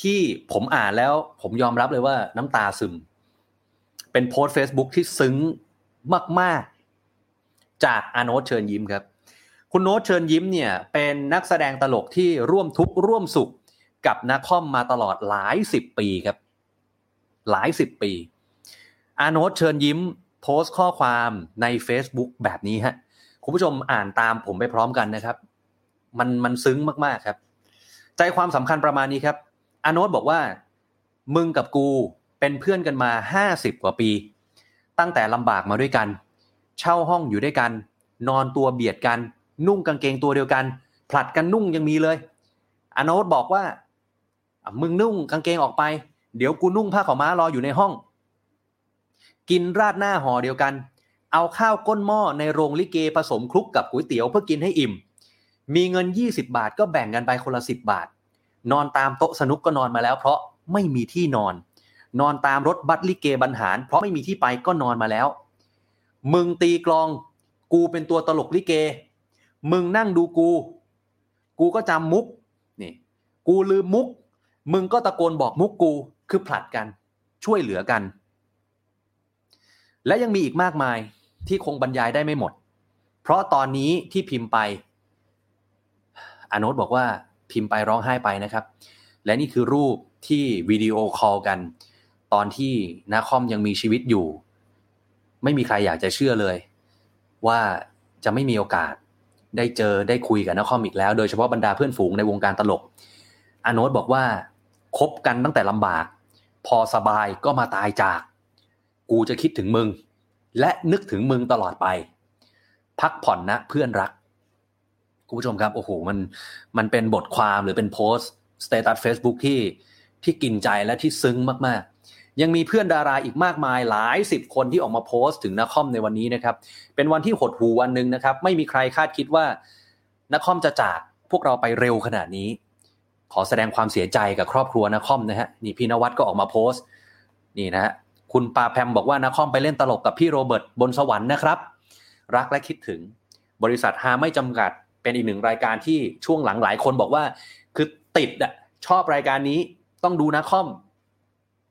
ที่ผมอ่านแล้วผมยอมรับเลยว่าน้ำตาซึม เป็นโพสต์ Facebook ที่ซึ้งมากๆ จากอาโนตเชิญยิ้มครับ คุณโน้ตเชิญยิ้มเนี่ยเป็นนักแสดงตลกที่ร่วมทุกข์ร่วมสุขกับนักคอมมาตลอดหลายสิบปีครับ หลายสิบปี อาโนตเชิญยิ้มโพสต์ข้อความใน Facebook แบบนี้ฮะคุณผู้ชมอ่านตามผมไปพร้อมกันนะครับ มันมันซึ้งมากๆครับ ใจความสำคัญประมาณนี้ครับ อาโนตบอกว่า มึงกับกูเป็นเพื่อนกันมาห้าสิบกว่าปี ตั้งแต่ลำบากมาด้วยกัน เช่าห้องอยู่ด้วยกัน นอนตัวเบียดกัน นุ่งกางเกงตัวเดียวกัน ผลัดกันนุ่งยังมีเลยอาโนตบอกว่า มึงนุ่งกางเกงออกไป เดี๋ยวกูนุ่งผ้าขาวม้ารออยู่ในห้อง กินราดหน้าห่อเดียวกัน เอาข้าวก้นหม้อในโรงลิเกผสมคลุกกับก๋วยเตี๋ยวเพื่อกินให้อิ่ม มีเงิน 20 บาทก็แบ่งกันไปคนละสิบาท นอนตามโต๊ะสนุกก็นอนมาแล้ว เพราะไม่มีที่นอน นอนตามรถบัสลิเกบรรหาร เพราะไม่มีที่ไปก็นอนมาแล้ว มึงตีกลอง กูเป็นตัวตลกลิเก มึงนั่งดูกู กูก็จำมุกนี่กูลืมมุก มึงก็ตะโกนบอกมุกกูคือผลัดกัน ช่วยเหลือกัน และยังมีอีกมากมายที่คงบรรยายได้ไม่หมด เพราะตอนนี้ที่พิมพ์ไปอาโน้ตบอกว่าพิมพ์ไปร้องไห้ไปนะครับ และนี่คือรูปที่วิดีโอคอลกัน ตอนที่น้าค่อมยังมีชีวิตอยู่ ไม่มีใครอยากจะเชื่อเลย ว่าจะไม่มีโอกาส ได้เจอได้คุยกับน้าค่อมอีกแล้ว โดยเฉพาะบรรดาเพื่อนฝูงในวงการตลกอาโน้ตบอกว่าคบกันตั้งแต่ลำบาก พอสบายก็มาตายจาก กูจะคิดถึงมึง และนึกถึงมึงตลอดไป พักผ่อนนะเพื่อนรักคุณผู้ชมครับโอ้โหมันมันเป็นบทความหรือเป็นโพสต์ status Facebook ที่ที่กินใจและที่ซึ้งมาก ยังมีเพื่อนดาราอีกมากมายหลายสิบคนที่ออกมาโพสต์ถึงน้าค่อมในวันนี้นะครับ เป็นวันที่หดหู่วันหนึ่งนะครับ ไม่มีใครคาดคิดว่าน้าค่อมจะจากพวกเราไปเร็วขนาดนี้ ขอแสดงความเสียใจกับครอบครัวน้าค่อมนะฮะนี่พี่นวัดก็ออกมาโพสต์ นี่นะฮะคุณปาแพมบอกว่าน้าค่อมไปเล่นตลกกับพี่โรเบิร์ตบนสวรรค์นะครับ รักและคิดถึงบริษัทฮาไม่จำกัดเป็นอีกหนึ่งรายการที่ช่วงหลังหลายคนบอกว่า คือติดอะชอบรายการนี้ต้องดูน้าค่อม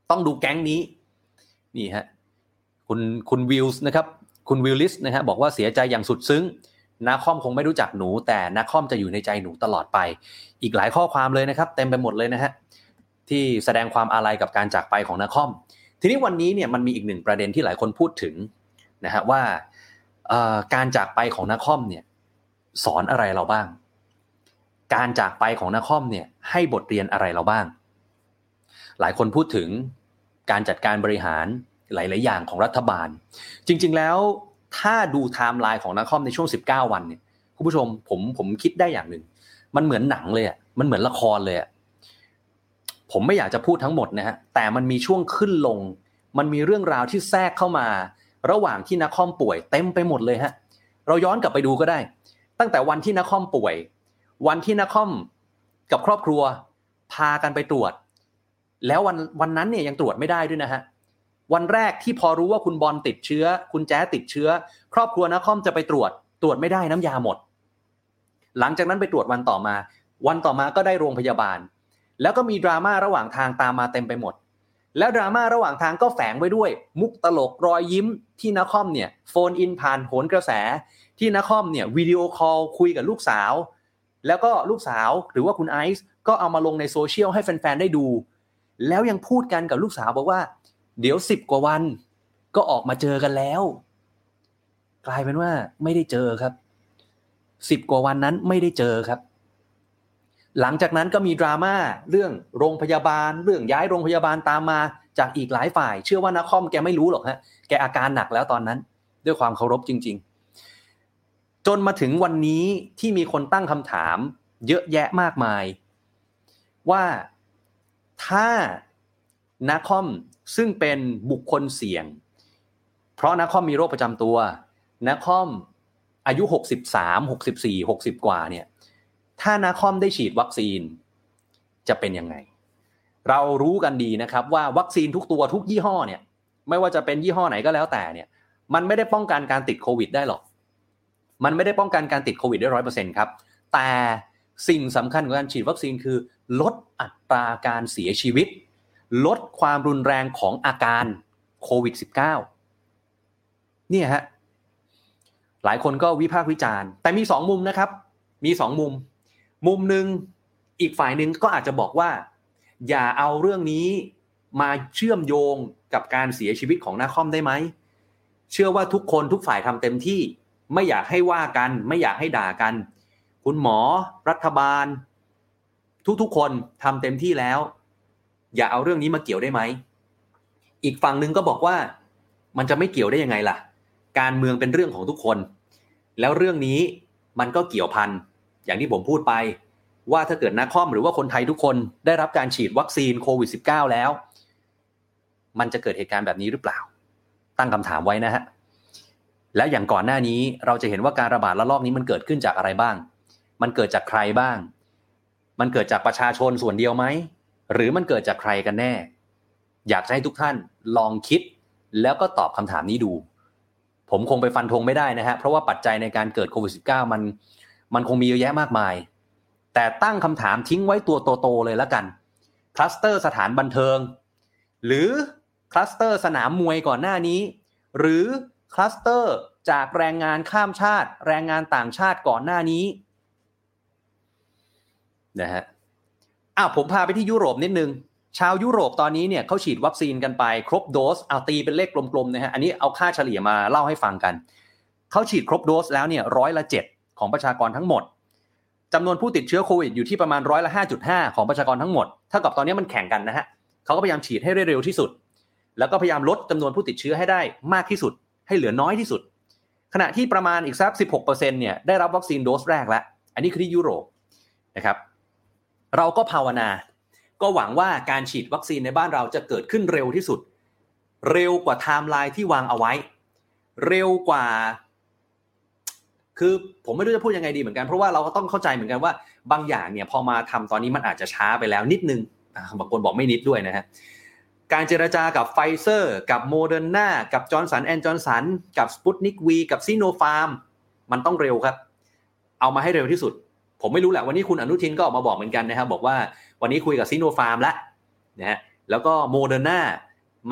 ต้องดูแก๊งนี้ นี่ฮะคุณคุณวิลส์นะครับ คุณวิลลิสนะฮะบอกว่าเสียใจอย่างสุดซึ้งน้าค่อมคงไม่รู้จักหนู แต่น้าค่อมจะอยู่ในใจหนูตลอดไป อีกหลายข้อความเลยนะครับ เต็มไปหมดเลยนะฮะที่แสดงความอาลัยกับการจากไปของนาคอม ทีนี้วันนี้เนี่ยมันมีอีกหนึ่งประเด็นที่หลายคนพูดถึงนะฮะว่าการจากไปของนาคอมเนี่ยสอนอะไรเราบ้าง การจากไปของนาคอมเนี่ยให้บทเรียนอะไรเราบ้าง หลายคนพูดถึง การจัดการบริหารหลาย ๆ อย่างของรัฐบาล จริง ๆ แล้วถ้าดูไทม์ไลน์ของนาคอมในช่วง 19 วันเนี่ยคุณผู้ชมผมผมคิดได้อย่างหนึ่ง มันเหมือนหนังเลยอะมันเหมือนละครเลยอะผมไม่อยากจะพูดทั้งหมดนะฮะแต่มันมีช่วงขึ้นลง มันมีเรื่องราวที่แทรกเข้ามา ระหว่างที่นักคอมป่วยเต็มไปหมดเลยฮะเราย้อนกลับไปดูก็ได้ ตั้งแต่วันที่นักคอมป่วย วันที่นักคอมกับครอบครัว พากันไปตรวจ แล้ววันวันนั้นเนี่ยยังตรวจไม่ได้ด้วยนะฮะวันแรกที่พอรู้ว่าคุณบอลติดเชื้อ คุณแจ๊ติดเชื้อ ครอบครัวน้าค่อมจะไปตรวจ ตรวจไม่ได้น้ำยาหมด หลังจากนั้นไปตรวจวันต่อมา วันต่อมาก็ได้โรงพยาบาล แล้วก็มีดราม่าระหว่างทางตามมาเต็มไปหมด แล้วดราม่าระหว่างทางก็แฝงไว้ด้วย มุกตลกรอยยิ้มที่น้าค่อมเนี่ย phone in ผ่านโหนกระแส ที่น้าค่อมเนี่ยวิดีโอคอลคุยกับลูกสาว แล้วก็ลูกสาวหรือว่าคุณไอซ์ก็เอามาลงในโซเชียลให้แฟนๆได้ดู แล้วยังพูดกันกับลูกสาวบอกว่า เดี๋ยวสิบกว่าวัน ก็ออกมาเจอกันแล้ว กลายเป็นว่าไม่ได้เจอครับสิบกว่าวันนั้นไม่ได้เจอครับ หลังจากนั้นก็มีดราม่าเรื่องโรงพยาบาล เรื่องย้ายโรงพยาบาลตามมาจากอีกหลายฝ่าย เชื่อว่านักคอมแกไม่รู้หรอกฮะแกอาการหนักแล้วตอนนั้น ด้วยความเคารพจริง ๆ จนมาถึงวันนี้ที่มีคนตั้งคำถาม เยอะแยะมากมาย ว่า ถ้านักคอมซึ่งเป็นบุคคลเสี่ยง เพราะนักคอมมีโรคประจำตัวนักคอมอายุ 63 64 60 กว่าเนี่ย ถ้านักคอมได้ฉีดวัคซีนจะเป็นยังไง เรารู้กันดีนะครับว่าวัคซีนทุกตัวทุกยี่ห้อเนี่ย ไม่ว่าจะเป็นยี่ห้อไหนก็แล้วแต่เนี่ย มันไม่ได้ป้องกันการติดโควิดได้หรอก มันไม่ได้ป้องกันการติดโควิดได้ร้อยเปอร์เซ็นต์ครับ แต่สิ่งสำคัญของการฉีดวัคซีนคือ ลดอัตราการเสียชีวิต ลดความรุนแรงของอาการโควิด -19 เนี่ยฮะหลายคนก็วิพากษ์วิจารณ์ แต่มีสองมุมนะครับ มีสองมุม มุมหนึ่งอีกฝ่ายหนึ่งก็อาจจะบอกว่า อย่าเอาเรื่องนี้มาเชื่อมโยงกับการเสียชีวิตของนาคอมได้ไหม เชื่อว่าทุกคนทุกฝ่ายทำเต็มที่ ไม่อยากให้ว่ากัน ไม่อยากให้ด่ากัน คุณหมอ รัฐบาล ทุกๆ คนทำเต็มที่แล้ว อย่าเอาเรื่องนี้มาเกี่ยวได้ไหม อีกฝั่งหนึ่งก็บอกว่ามันจะไม่เกี่ยวได้ยังไงล่ะ การเมืองเป็นเรื่องของทุกคน แล้วเรื่องนี้มันก็เกี่ยวพันอย่างที่ผมพูดไป ว่าถ้าเกิดนักคอมหรือว่าคนไทยทุกคนได้รับการฉีดวัคซีนโควิด -19 แล้ว มันจะเกิดเหตุการณ์แบบนี้หรือเปล่า ตั้งคำถามไว้นะฮะและอย่างก่อนหน้านี้เราจะเห็นว่าการระบาดระลอกนี้มันเกิดขึ้นจากอะไรบ้าง มันเกิดจากใครบ้าง มันเกิดจากประชาชนส่วนเดียวไหม หรือมันเกิดจากใครกันแน่ อยากให้ทุกท่านลองคิด แล้วก็ตอบคำถามนี้ดู ผมคงไปฟันธงไม่ได้นะฮะ เพราะว่าปัจจัยในการเกิดโควิด -19 มัน มันคงมีเยอะแยะมากมาย แต่ตั้งคำถามทิ้งไว้ตัวโตๆเลยแล้วกัน คลัสเตอร์สถานบันเทิง หรือคลัสเตอร์สนามมวยก่อนหน้านี้ หรือคลัสเตอร์จากแรงงานข้ามชาติ แรงงานต่างชาติก่อนหน้านี้ นะฮะอ้าวผมพาไปที่ยุโรปนิดนึง ชาวยุโรปตอนนี้เนี่ยเขาฉีดวัคซีนกันไป ครบโดสเอาตีเป็นเลขกลมๆนะฮะอันนี้เอาค่าเฉลี่ยมาเล่าให้ฟังกันเขาฉีดครบโดสแล้วเนี่ยร้อยละเจ็ดของประชากรทั้งหมดจำนวนผู้ติดเชื้อโควิดอยู่ที่ประมาณร้อยละห้าจุดห้าของประชากรทั้งหมดเท่ากับตอนนี้มันแข่งกันนะฮะเขาก็พยายามฉีดให้เร็วที่สุด แล้วก็พยายามลดจำนวนผู้ติดเชื้อให้ได้มากที่สุด ให้เหลือน้อยที่สุด ขณะที่ประมาณอีกสัก16%เนี่ยได้รับวัคซีนโดสแรกแล้วอันนี้คือที่ยุโรปนะครับ เราก็ภาวนา ก็หวังว่าการฉีดวัคซีนในบ้านเราจะเกิดขึ้นเร็วที่สุด เร็วกว่าไทม์ไลน์ที่วางเอาไว้ เร็วกว่า คือผมไม่รู้จะพูดยังไงดีเหมือนกันเพราะว่าเราก็ต้องเข้าใจเหมือนกันว่า บางอย่างเนี่ยพอมาทำตอนนี้มันอาจจะช้าไปแล้วนิดนึงบางคนบอกไม่นิดด้วยนะฮะการเจรจากับไฟเซอร์ กับโมเดอร์นากับจอห์นสันแอนด์จอห์นสันกับสปุตนิกวีกับซิโนฟาร์มมันต้องเร็วครับ เอามาให้เร็วที่สุด ผมไม่รู้แหละวันนี้คุณอนุทินก็ออกมาบอกเหมือนกันนะครับ บอกว่าวันนี้คุยกับซิโนฟาร์มแล้วนะฮะแล้วก็โมเดอร์นา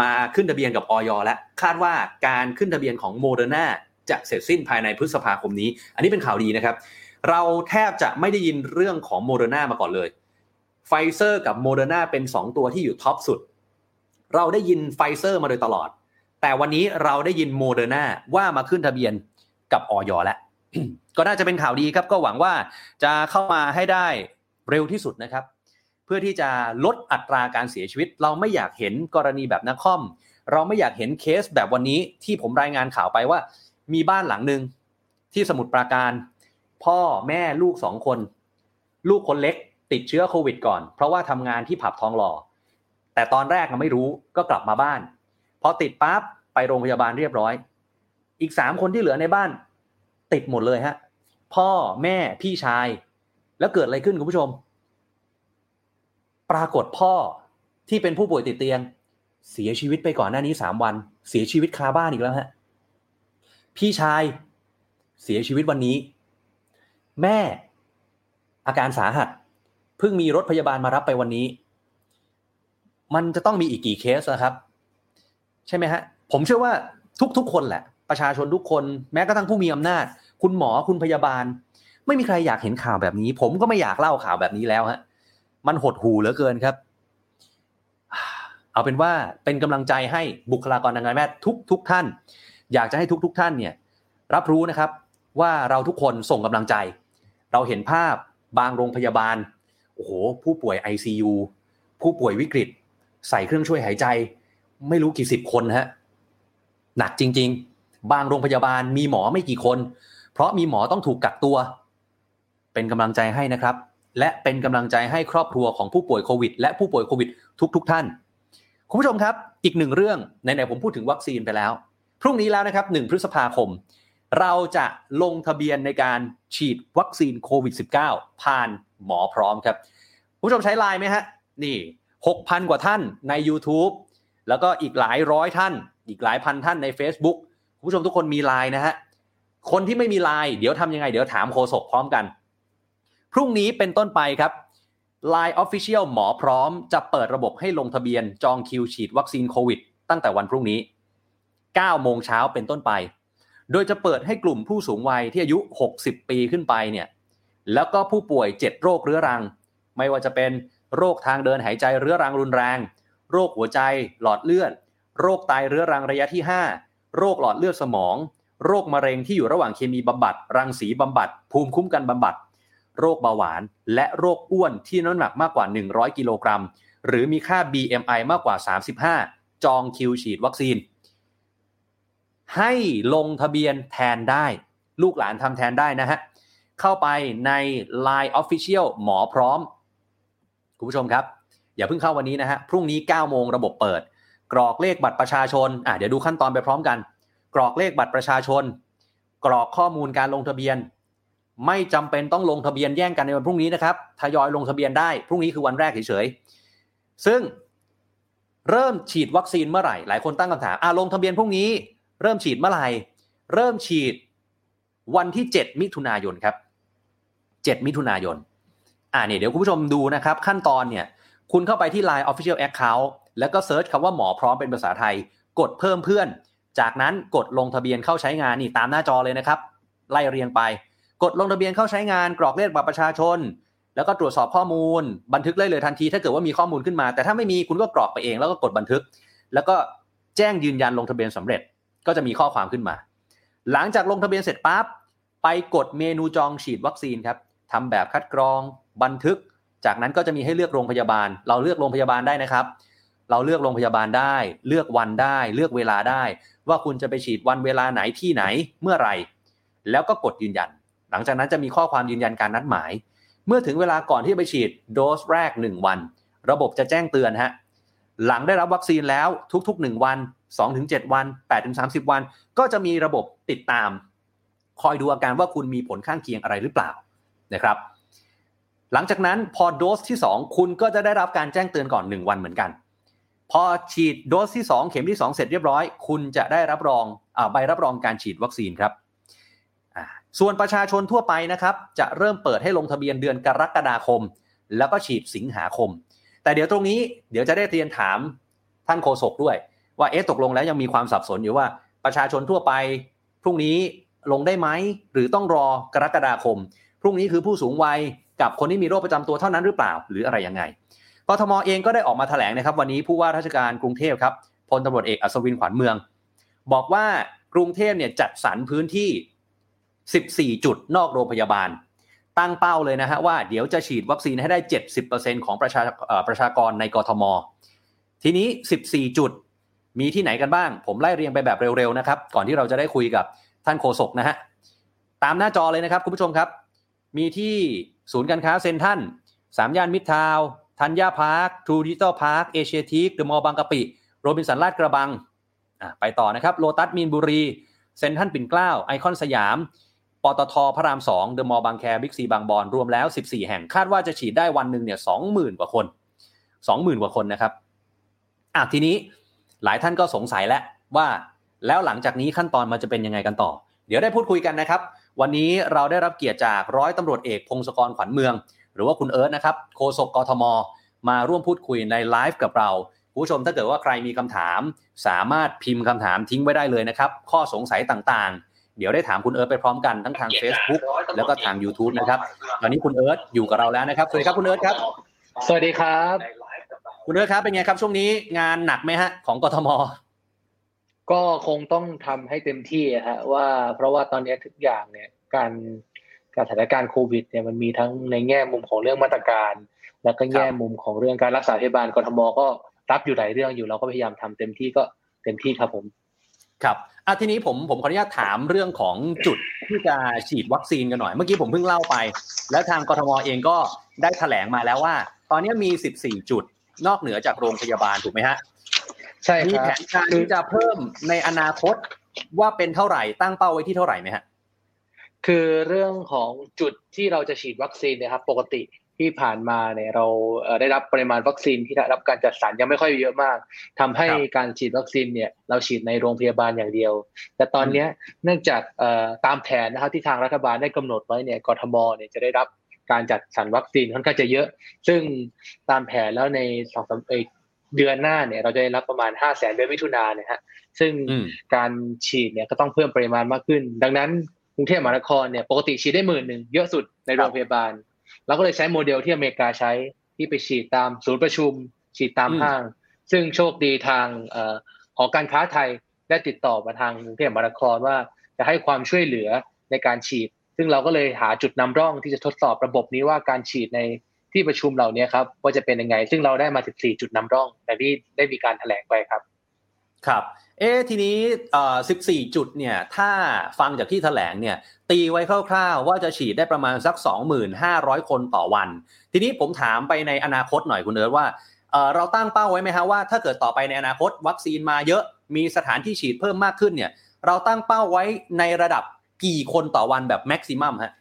มาขึ้นทะเบียนกับอย.แล้วคาดว่าการขึ้นทะเบียนของโมเดอร์นาจะเสร็จสิ้นภายในพฤษภาคมนี้ อันนี้เป็นข่าวดีนะครับ เราแทบจะไม่ได้ยินเรื่องของโมเดอร์นามาก่อนเลยไฟเซอร์กับโมเดอร์นาเป็น 2 ตัวที่อยู่ top สุด เราได้ยินไฟเซอร์มาโดยตลอด แต่วันนี้เราได้ยินโมเดอร์นาว่ามาขึ้นทะเบียนกับอย.แล้ว ก็น่าจะเป็นข่าวดีครับ ก็หวังว่าจะเข้ามาให้ได้เร็วที่สุดนะครับ เพื่อที่จะลดอัตราการเสียชีวิต เราไม่อยากเห็นกรณีแบบน้าค่อม เราไม่อยากเห็นเคสแบบวันนี้ที่ผมรายงานข่าวไปว่า มีบ้านหลังหนึ่งที่สมุทรปราการ พ่อแม่ลูกสองคน ลูกคนเล็ก ติดเชื้อโควิดก่อน เพราะว่าทำงานที่ผับทองหล่อแต่ตอนแรกไม่รู้ก็กลับมาบ้านพอติดปั๊บไปโรงพยาบาลเรียบร้อย อีกสามคนที่เหลือในบ้าน ติดหมดเลยฮะ พ่อแม่พี่ชาย แล้วเกิดอะไรขึ้นคุณผู้ชม ปรากฏพ่อที่เป็นผู้ป่วยติดเตียง เสียชีวิตไปก่อนหน้านี้สามวัน เสียชีวิตคาบ้านอีกแล้วฮะ พี่ชายเสียชีวิตวันนี้ แม่อาการสาหัสเพิ่งมีรถพยาบาลมารับไปวันนี้ มันจะต้องมีอีกกี่เคสนะครับ ใช่ไหมฮะ ผมเชื่อว่าทุกๆคนแหละ ประชาชนทุกคนแม้กระทั่งผู้มีอำนาจ คุณหมอคุณพยาบาล ไม่มีใครอยากเห็นข่าวแบบนี้ ผมก็ไม่อยากเล่าข่าวแบบนี้แล้วฮะมันหดหูเหลือเกินครับ เอาเป็นว่าเป็นกำลังใจให้บุคลากรทางการแพทย์ทุกทุกท่าน อยากจะให้ทุกทุกท่านเนี่ยรับรู้นะครับว่าเราทุกคนส่งกำลังใจ เราเห็นภาพบางโรงพยาบาลโอ้โหผู้ป่วย ICU ผู้ป่วยวิกฤต ใส่เครื่องช่วยหายใจ ไม่รู้กี่สิบคนฮะหนักจริง ๆ บางโรงพยาบาลมีหมอไม่กี่คน เพราะมีหมอต้องถูกกักตัว เป็นกำลังใจให้นะครับ และเป็นกำลังใจให้ครอบครัวของผู้ป่วยโควิด และผู้ป่วยโควิด ทุกๆท่าน คุณผู้ชมครับ อีกหนึ่งเรื่องในไหนผมพูดถึงวัคซีนไปแล้ว พรุ่งนี้แล้วนะครับ1พฤษภาคม เราจะลงทะเบียนในการฉีดวัคซีนโควิด -19 ผ่านหมอพร้อมครับผู้ชมใช้ไลน์ไหมฮะ นี่หกพันกว่าท่านใน YouTube แล้วก็อีกหลายร้อยท่าน อีกหลายพันท่านใน Facebook ผู้ชมทุกคนมีไลน์นะฮะคนที่ไม่มีไลน์เดี๋ยวทำยังไง เดี๋ยวถามโฆษกพร้อมกัน พรุ่งนี้เป็นต้นไปครับ Line Official หมอพร้อมจะเปิดระบบให้ลงทะเบียนจองคิวฉีดวัคซีนโควิด ตั้งแต่วันพรุ่งนี้ 9 โมงเช้าเป็นต้นไป โดยจะเปิดให้กลุ่มผู้สูงวัยที่อายุ 60 ปีขึ้นไปเนี่ยแล้วก็ผู้ป่วย 7 โรคเรื้อรัง ไม่ว่าจะเป็นโรคทางเดินหายใจเรื้อรังรุนแรง โรคหัวใจหลอดเลือด โรคไตเรื้อรังระยะที่ 5 โรคหลอดเลือดสมอง โรคมะเร็งที่อยู่ระหว่างเคมีบำบัด รังสีบำบัด ภูมิคุ้มกันบำบัด โรคเบาหวาน และโรคอ้วนที่น้ำหนักมากกว่า 100 กิโลกรัม หรือมีค่า BMI มากกว่า 35 จองคิวฉีดวัคซีน ให้ลงทะเบียนแทนได้ ลูกหลานทำแทนได้นะฮะ เข้าไปใน Line Official หมอพร้อม คุณผู้ชมครับ อย่าเพิ่งเข้าวันนี้นะฮะ พรุ่งนี้ 9 โมงระบบเปิด กรอกเลขบัตรประชาชนอะเดี๋ยวดูขั้นตอนไปพร้อมกัน กรอกเลขบัตรประชาชน กรอกข้อมูลการลงทะเบียน ไม่จำเป็นต้องลงทะเบียนแย่งกันในวันพรุ่งนี้นะครับทยอยลงทะเบียนได้พรุ่งนี้คือวันแรกเฉยๆซึ่งเริ่มฉีดวัคซีนเมื่อไหร่ หลายคนตั้งคำถามอะลงทะเบียนพรุ่งนี้ เริ่มฉีดเมื่อไหร่ เริ่มฉีดวันที่ 7 มิถุนายนครับ 7 มิถุนายน อ่าเนี่ยเดี๋ยวคุณผู้ชมดูนะครับ ขั้นตอนเนี่ย คุณเข้าไปที่ Line Official Account แล้วก็เซิร์ชคำว่าหมอพร้อมเป็นภาษาไทย กดเพิ่มเพื่อน จากนั้นกดลงทะเบียนเข้าใช้งานนี่ตามหน้าจอเลยนะครับ ไล่เรียงไป กดลงทะเบียนเข้าใช้งานกรอกเลขบัตรประชาชน แล้วก็ตรวจสอบข้อมูล บันทึกได้เลยทันที ถ้าเกิดว่ามีข้อมูลขึ้นมา แต่ถ้าไม่มีคุณก็กรอกไปเอง แล้วก็กดบันทึก แล้วก็แจ้งยืนยันลงทะเบียนสำเร็จ ก็จะมีข้อความขึ้นมา หลังจากลงทะเบียนเสร็จปั๊บไปกดเมนูจองฉีดวัคซีนครับทำแบบคัดกรอง บันทึก จากนั้นก็จะมีให้เลือกโรงพยาบาล เราเลือกโรงพยาบาลได้นะครับ เราเลือกโรงพยาบาลได้ เลือกวันได้ เลือกเวลาได้ ว่าคุณจะไปฉีดวันเวลาไหนที่ไหนเมื่อไหร่ แล้วก็กดยืนยัน หลังจากนั้นจะมีข้อความยืนยันการนัดหมาย เมื่อถึงเวลาก่อนที่จะไปฉีดโดสแรก 1 วัน ระบบจะแจ้งเตือนฮะหลังได้รับวัคซีนแล้วทุก ๆ 1 วัน 2-7 วัน 8-30 วัน ก็จะมีระบบติดตาม คอยดูอาการว่าคุณมีผลข้างเคียงอะไรหรือเปล่านะครับหลังจากนั้นพอโดสที่ 2 คุณก็จะได้รับการแจ้งเตือนก่อน 1 วันเหมือนกัน พอฉีดโดสที่ 2 เข็มที่ 2 เสร็จเรียบร้อย คุณจะได้รับรองอใบรับรองการฉีดวัคซีนครับ ส่วนประชาชนทั่วไปนะครับ จะเริ่มเปิดให้ลงทะเบียนเดือนกรกฎาคม แล้วก็ฉีดสิงหาคม แต่เดี๋ยวตรงนี้เดี๋ยวจะได้เรียนถามท่านโฆษกด้วย ว่าเอ๊ะตกลงแล้วยังมีความสับสนอยู่ว่าประชาชนทั่วไป พรุ่งนี้ลงได้ไหมหรือต้องรอกรกฎาคม พรุ่งนี้คือผู้สูงวัยกับคนที่มีโรคประจำตัวเท่านั้นหรือเปล่า หรืออะไรยังไง กทมเองก็ได้ออกมาแถลงนะครับ วันนี้ผู้ว่าราชการกรุงเทพครับพลตำรวจเอกอัศวินขวัญเมือง บอกว่ากรุงเทพเนี่ยจัดสรรพื้นที่ 14 จุดนอกโรงพยาบาล ตั้งเป้าเลยนะฮะว่าเดี๋ยวจะฉีดวัคซีนให้ได้ 70%ของประชาประชากรในกทม ทีนี้ 14 จุดมีที่ไหนกันบ้าง ผมไล่เรียงไปแบบเร็วๆนะครับ ก่อนที่เราจะได้คุยกับท่านโฆษกนะฮะตามหน้าจอเลยนะครับคุณผู้ชมครับ มีที่ศูนย์การค้าเซ็นทรัลสามย่านมิตรทาวน์ ธัญญาพาร์คทรูดิจิทัลพาร์คเอเชียทีคเดอะมอลล์บางกะปิโรบินสันลาดกระบังไปต่อนะครับโลตัสมีนบุรีเซ็นทรัลปิ่นเกล้าไอคอนสยามปตทพระราม2เดอะมอลล์บางแคบิ๊กซีบางบอนรวมแล้ว 14 แห่งคาดว่าจะฉีดได้วันหนึ่งเนี่ย20,000กว่าคน20,000กว่าคนนะครับอะทีนี้หลายท่านก็สงสัยแล้วว่าแล้วหลังจากนี้ขั้นตอนมันจะเป็นยังไงกันต่อ เดี๋ยวได้พูดคุยกันนะครับ วันนี้เราได้รับเกียรติจากร้อยตำรวจเอกพงศกรขวัญเมือง หรือว่าคุณเอิร์ธนะครับโฆษกกทม มาร่วมพูดคุยในไลฟ์กับเราผู้ชมถ้าเกิดว่าใครมีคำถาม สามารถพิมพ์คำถามทิ้งไว้ได้เลยนะครับ ข้อสงสัยต่างๆ เดี๋ยวได้ถามคุณเอิร์ธไปพร้อมกันทั้งทาง Facebook แล้วก็ทาง YouTube นะครับ ตอนนี้คุณเอิร์ธอยู่กับเราแล้วนะครับ สวัสดีครับคุณเอิร์ธครับ สวัสดีครับ คุณเอิร์ธครับเป็นไงครับช่วงนี้งานหนักไหมฮะของกทม ก็คงต้องทำให้เต็มที่ฮะว่าเพราะว่าตอนนี้ทุกอย่างเนี่ยการการ สถานการณ์โควิดเนี่ยมันมีทั้งในแง่มุมของเรื่องมาตรการ แล้วก็แง่มุมของเรื่องการรักษาพยาบาลกทมก็รับอยู่หลายเรื่องอยู่เราก็พยายามทำเต็มที่ก็เต็มที่ครับผมครับอะทีนี้ผมผมขออนุญาตถามเรื่องของจุดที่จะฉีดวัคซีนกันหน่อย เมื่อกี้ผมเพิ่งเล่าไป แล้วทางกทมเองก็ได้แถลงมาแล้วว่า ตอนนี้มี 14 จุดนอกเหนือจากโรงพยาบาลถูกไหมฮะใช่มีครับแผนการที่จะเพิ่มในอนาคตว่าเป็นเท่าไหร่ตั้งเป้าไว้ที่เท่าไหร่ไหมฮะ คือเรื่องของจุดที่เราจะฉีดวัคซีนนะครับ ปกติที่ผ่านมาเนี่ยเราได้รับปริมาณวัคซีนที่ได้รับการจัดสรรยังไม่ค่อยเยอะมากทำให้การฉีดวัคซีนเนี่ยเราฉีดในโรงพยาบาลอย่างเดียว แต่ตอนนี้เนื่องจากตามแผนนะครับที่ทางรัฐบาลได้กำหนดไว้เนี่ยกทมเนี่ยจะได้รับการจัดสรรวัคซีนค่อนข้างจะเยอะ ซึ่งตามแผนแล้วในสองสามเดือนหน้าเนี่ยเราจะได้รับประมาณ5 0 0แสนเดือนมิถุนาเนี่ยฮะซึ่งการฉีดเนี่ยก็ต้องเพิ่มปริมาณมากขึ้น ดังนั้น กรุงเทพมหานครเนี่ยปกติฉีดได้หมื่นหนึ่งเยอะสุดในโรงพยาบาลเราก็เลยใช้โมเดลที่อเมริกาใช้ที่ไปฉีดตามศูนย์ประชุม ฉีดตามห้าง ซึ่งโชคดีทางหอการค้าไทยได้ติดต่อมาทางกรุงเทพมหานครว่าจะให้ความช่วยเหลือในการฉีด ซึ่งเราก็เลยหาจุดนำร่องที่จะทดสอบระบบนี้ว่าการฉีดในที่ประชุมเหล่านี้ครับว่าจะเป็นยังไง ซึ่งเราได้มา 14 จุดนำร่องแต่ที่ได้มีการแถลงไปครับ ครับ เอ๊ทีนี้เอ่อ14 จุดเนี่ย ถ้าฟังจากที่แถลงเนี่ย ตีไว้คร่าวๆ ว่าจะฉีดได้ประมาณสัก 25,000 คนต่อวัน ทีนี้ผมถามไปในอนาคตหน่อยคุณเอิร์ธว่าเอ่อเราตั้งเป้าไว้ไหมฮะว่าถ้าเกิดต่อไปในอนาคต วัคซีนมาเยอะมีสถานที่ฉีดเพิ่มมากขึ้นเนี่ย เราตั้งเป้าไว้ในระดับกี่คนต่อวันแบบแม็กซิมัมฮะ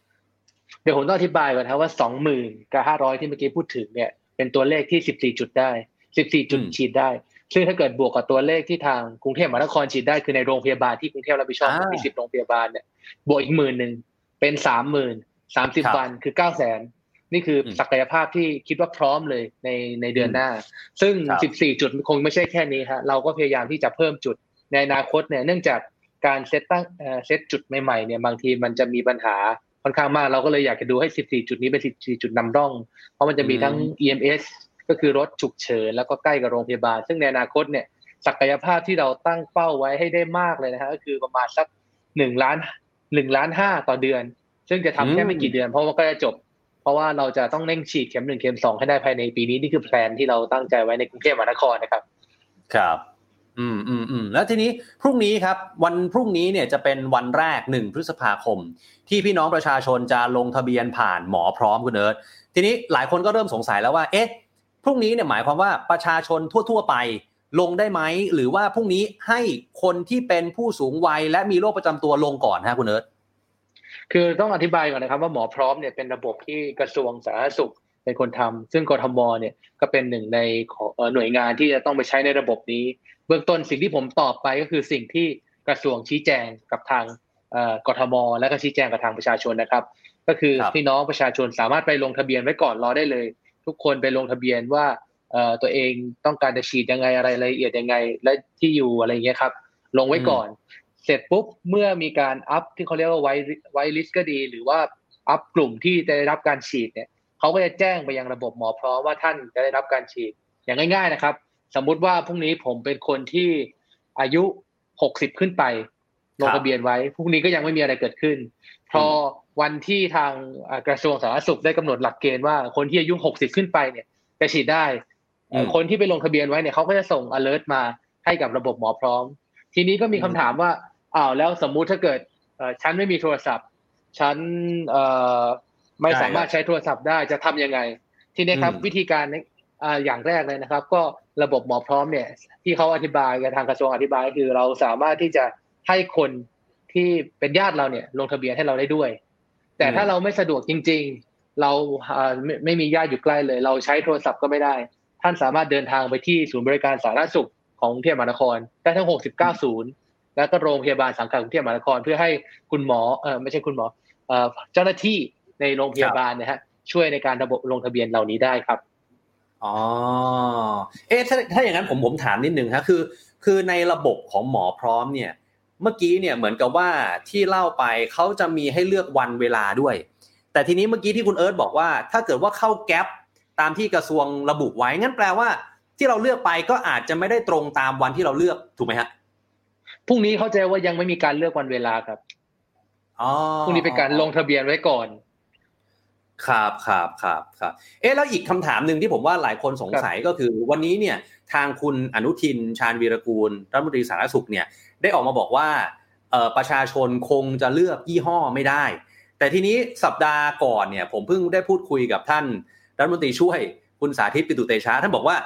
เดี๋ยวผมต้องอธิบายก่อนครับว่า20,000กับ500ที่เมื่อกี้พูดถึงเนี่ย เป็นตัวเลขที่14จุดได้14จุดฉีดได้ ซึ่งถ้าเกิดบวกกับตัวเลขที่ทางกรุงเทพมหานครฉีดได้คือในโรงพยาบาลที่กรุงเทพรับผิดชอบมีสิบโรงพยาบาลเนี่ยบวกอีกหมื่นหนึ่งเป็นสามหมื่นสามสิบวันคือเก้าแสนนี่คือศักยภาพที่คิดว่าพร้อมเลยในในเดือนหน้า ซึ่งสิบสี่จุดคงไม่ใช่แค่นี้ฮะเราก็พยายามที่จะเพิ่มจุดในอนาคตเนี่ยเนื่องจากการเซตตั้งเซตจุดใหม่ๆเนี่ยบางทีมันจะมีปัญหาค่อนข้างมาก เราก็เลยอยากจะดูให้ 14 จุดนี้เป็น 14 จุดนำร่อง เพราะมันจะมีทั้ง EMS ก็คือรถฉุกเฉินแล้วก็ใกล้กับโรงพยาบาล ซึ่งในอนาคตเนี่ยศักยภาพที่เราตั้งเป้าไว้ให้ได้มากเลยนะฮะก็คือประมาณสักหนึ่งล้านหนึ่งล้านห้าต่อเดือน ซึ่งจะทำแค่ไม่กี่เดือน เพราะว่าก็จะจบ เพราะว่าเราจะต้องเร่งฉีดเข็มหนึ่งเข็มสองให้ได้ภายในปีนี้นี่คือแผนที่เราตั้งใจไว้ในกรุงเทพมหานครนะครับ ครับ อืมอืมอืมแล้วทีนี้พรุ่งนี้ครับ วันพรุ่งนี้เนี่ยจะเป็นวันแรกหนึ่งพฤษภาคม ที่พี่น้องประชาชนจะลงทะเบียนผ่านหมอพร้อมคุณเอิร์ธทีนี้หลายคนก็เริ่มสงสัยแล้วว่า เอ๊ะ พรุ่งนี้เนี่ยหมายความว่าประชาชนทั่ว ๆ ไปลงได้ไหมหรือว่าพรุ่งนี้ให้คนที่เป็นผู้สูงวัยและมีโรคประจำตัวลงก่อนฮะคุณเอิร์ธคือต้องอธิบายก่อนนะครับว่าหมอพร้อมเนี่ยเป็นระบบที่กระทรวงสาธารณสุขเป็นคนทำซึ่งกทมเนี่ยก็เป็นหนึ่งในของเอ่อหน่วยงานที่จะต้องไปใช้ในระบบนี้ เบื้องต้นสิ่งที่ผมตอบไปก็คือสิ่งที่กระทรวงชี้แจงกับทางเอ่อกทม และก็ชี้แจงกับทางประชาชนนะครับ ก็คือครับพี่น้องประชาชนสามารถไปลงทะเบียนไว้ก่อนรอได้เลย ทุกคนไปลงทะเบียนว่าเอ่อตัวเองต้องการจะฉีดยังไงอะไรรายละเอียดยังไง และที่อยู่อะไรอย่างเงี้ยครับ ลงไว้ก่อน เสร็จปุ๊บเมื่อมีการอัพที่เขาเรียกว่าไวไวลิสก็ดี หรือว่าอัพกลุ่มที่จะได้รับการฉีดเนี่ยเขาก็จะแจ้งไปยังระบบหมอพร้อมว่าท่านจะได้รับการฉีดอย่างง่ายๆนะครับ สมมุติว่าพรุ่งนี้ผมเป็นคนที่อายุ60ขึ้นไปลงทะเบียนไว้พรุ่งนี้ก็ยังไม่มีอะไรเกิดขึ้น พอ วันที่ทางเอ่อกระทรวงสาธารณสุขได้กำหนดหลักเกณฑ์ว่าคนที่อายุ 60 ขึ้นไปเนี่ยจะฉีดได้เอ่ออืมคนที่ไปลงทะเบียนไว้เนี่ยเขาก็จะส่ง alert มาให้กับระบบหมอพร้อม ทีนี้ก็มีคำถามว่าอ้าวแล้วสมมุติถ้าเกิดเอ่อฉันไม่มีโทรศัพท์ ฉันเอ่อไม่ใช่สามารถใช้โทรศัพท์ได้จะทำยังไง ทีนี้ครับอืมวิธีการในอ่าอย่างแรกเลยนะครับ ก็ระบบหมอพร้อมเนี่ย ที่เขาอธิบายกับทางกระทรวงอธิบายก็คือเราสามารถที่จะให้คนที่เป็นญาติเราเนี่ยลงทะเบียนให้เราได้ด้วย แต่ถ้าเราไม่สะดวกจริง ๆ เราอ่าไม่ไม่มีญาติอยู่ใกล้เลย เราใช้โทรศัพท์ก็ไม่ได้ ท่านสามารถเดินทางไปที่ศูนย์บริการสาธารณสุขของกรุงเทพมหานครได้ทั้ง 69 ศูนย์แล้วก็โรงพยาบาลสังกัดกรุงเทพมหานคร เพื่อให้คุณหมอเออไม่ใช่คุณหมอเอ่อเจ้าหน้าที่ในโรงพยาบาลนะฮะช่วยในการระบบลงทะเบียนเหล่านี้ได้ครับอ๋อเอ๊ะถ้าถ้าอย่างนั้นผมผมถามนิดนึงฮะคือ คือในระบบของหมอพร้อมเนี่ย เมื่อกี้เนี่ยเหมือนกับว่าที่เล่าไปเขาจะมีให้เลือกวันเวลาด้วย แต่ทีนี้เมื่อกี้ที่คุณเอิร์ธบอกว่า ถ้าเกิดว่าเข้าแก๊ปตามที่กระทรวงระบุไว้งั้นแปลว่า ที่เราเลือกไปก็อาจจะไม่ได้ตรงตามวันที่เราเลือกถูกไหมฮะพรุ่งนี้เข้าใจว่ายังไม่มีการเลือกวันเวลาครับอ๋อพรุ่งนี้เป็นการลงทะเบียนไว้ก่อนครับครับครับครับ เอ๊ะแล้วอีกคำถามหนึ่งที่ผมว่าหลายคนสงสัยก็คือ วันนี้เนี่ย ทางคุณอนุทินชาญวีรกูลรัฐมนตรีสาธารณสุขเนี่ย ได้ออกมาบอกว่าประชาชนคงจะเลือกยี่ห้อไม่ได้ แต่ทีนี้สัปดาห์ก่อนเนี่ย ผมเพิ่งได้พูดคุยกับท่านรัฐมนตรีช่วยคุณสาธิตปิตุเตชะท่านบอกว่า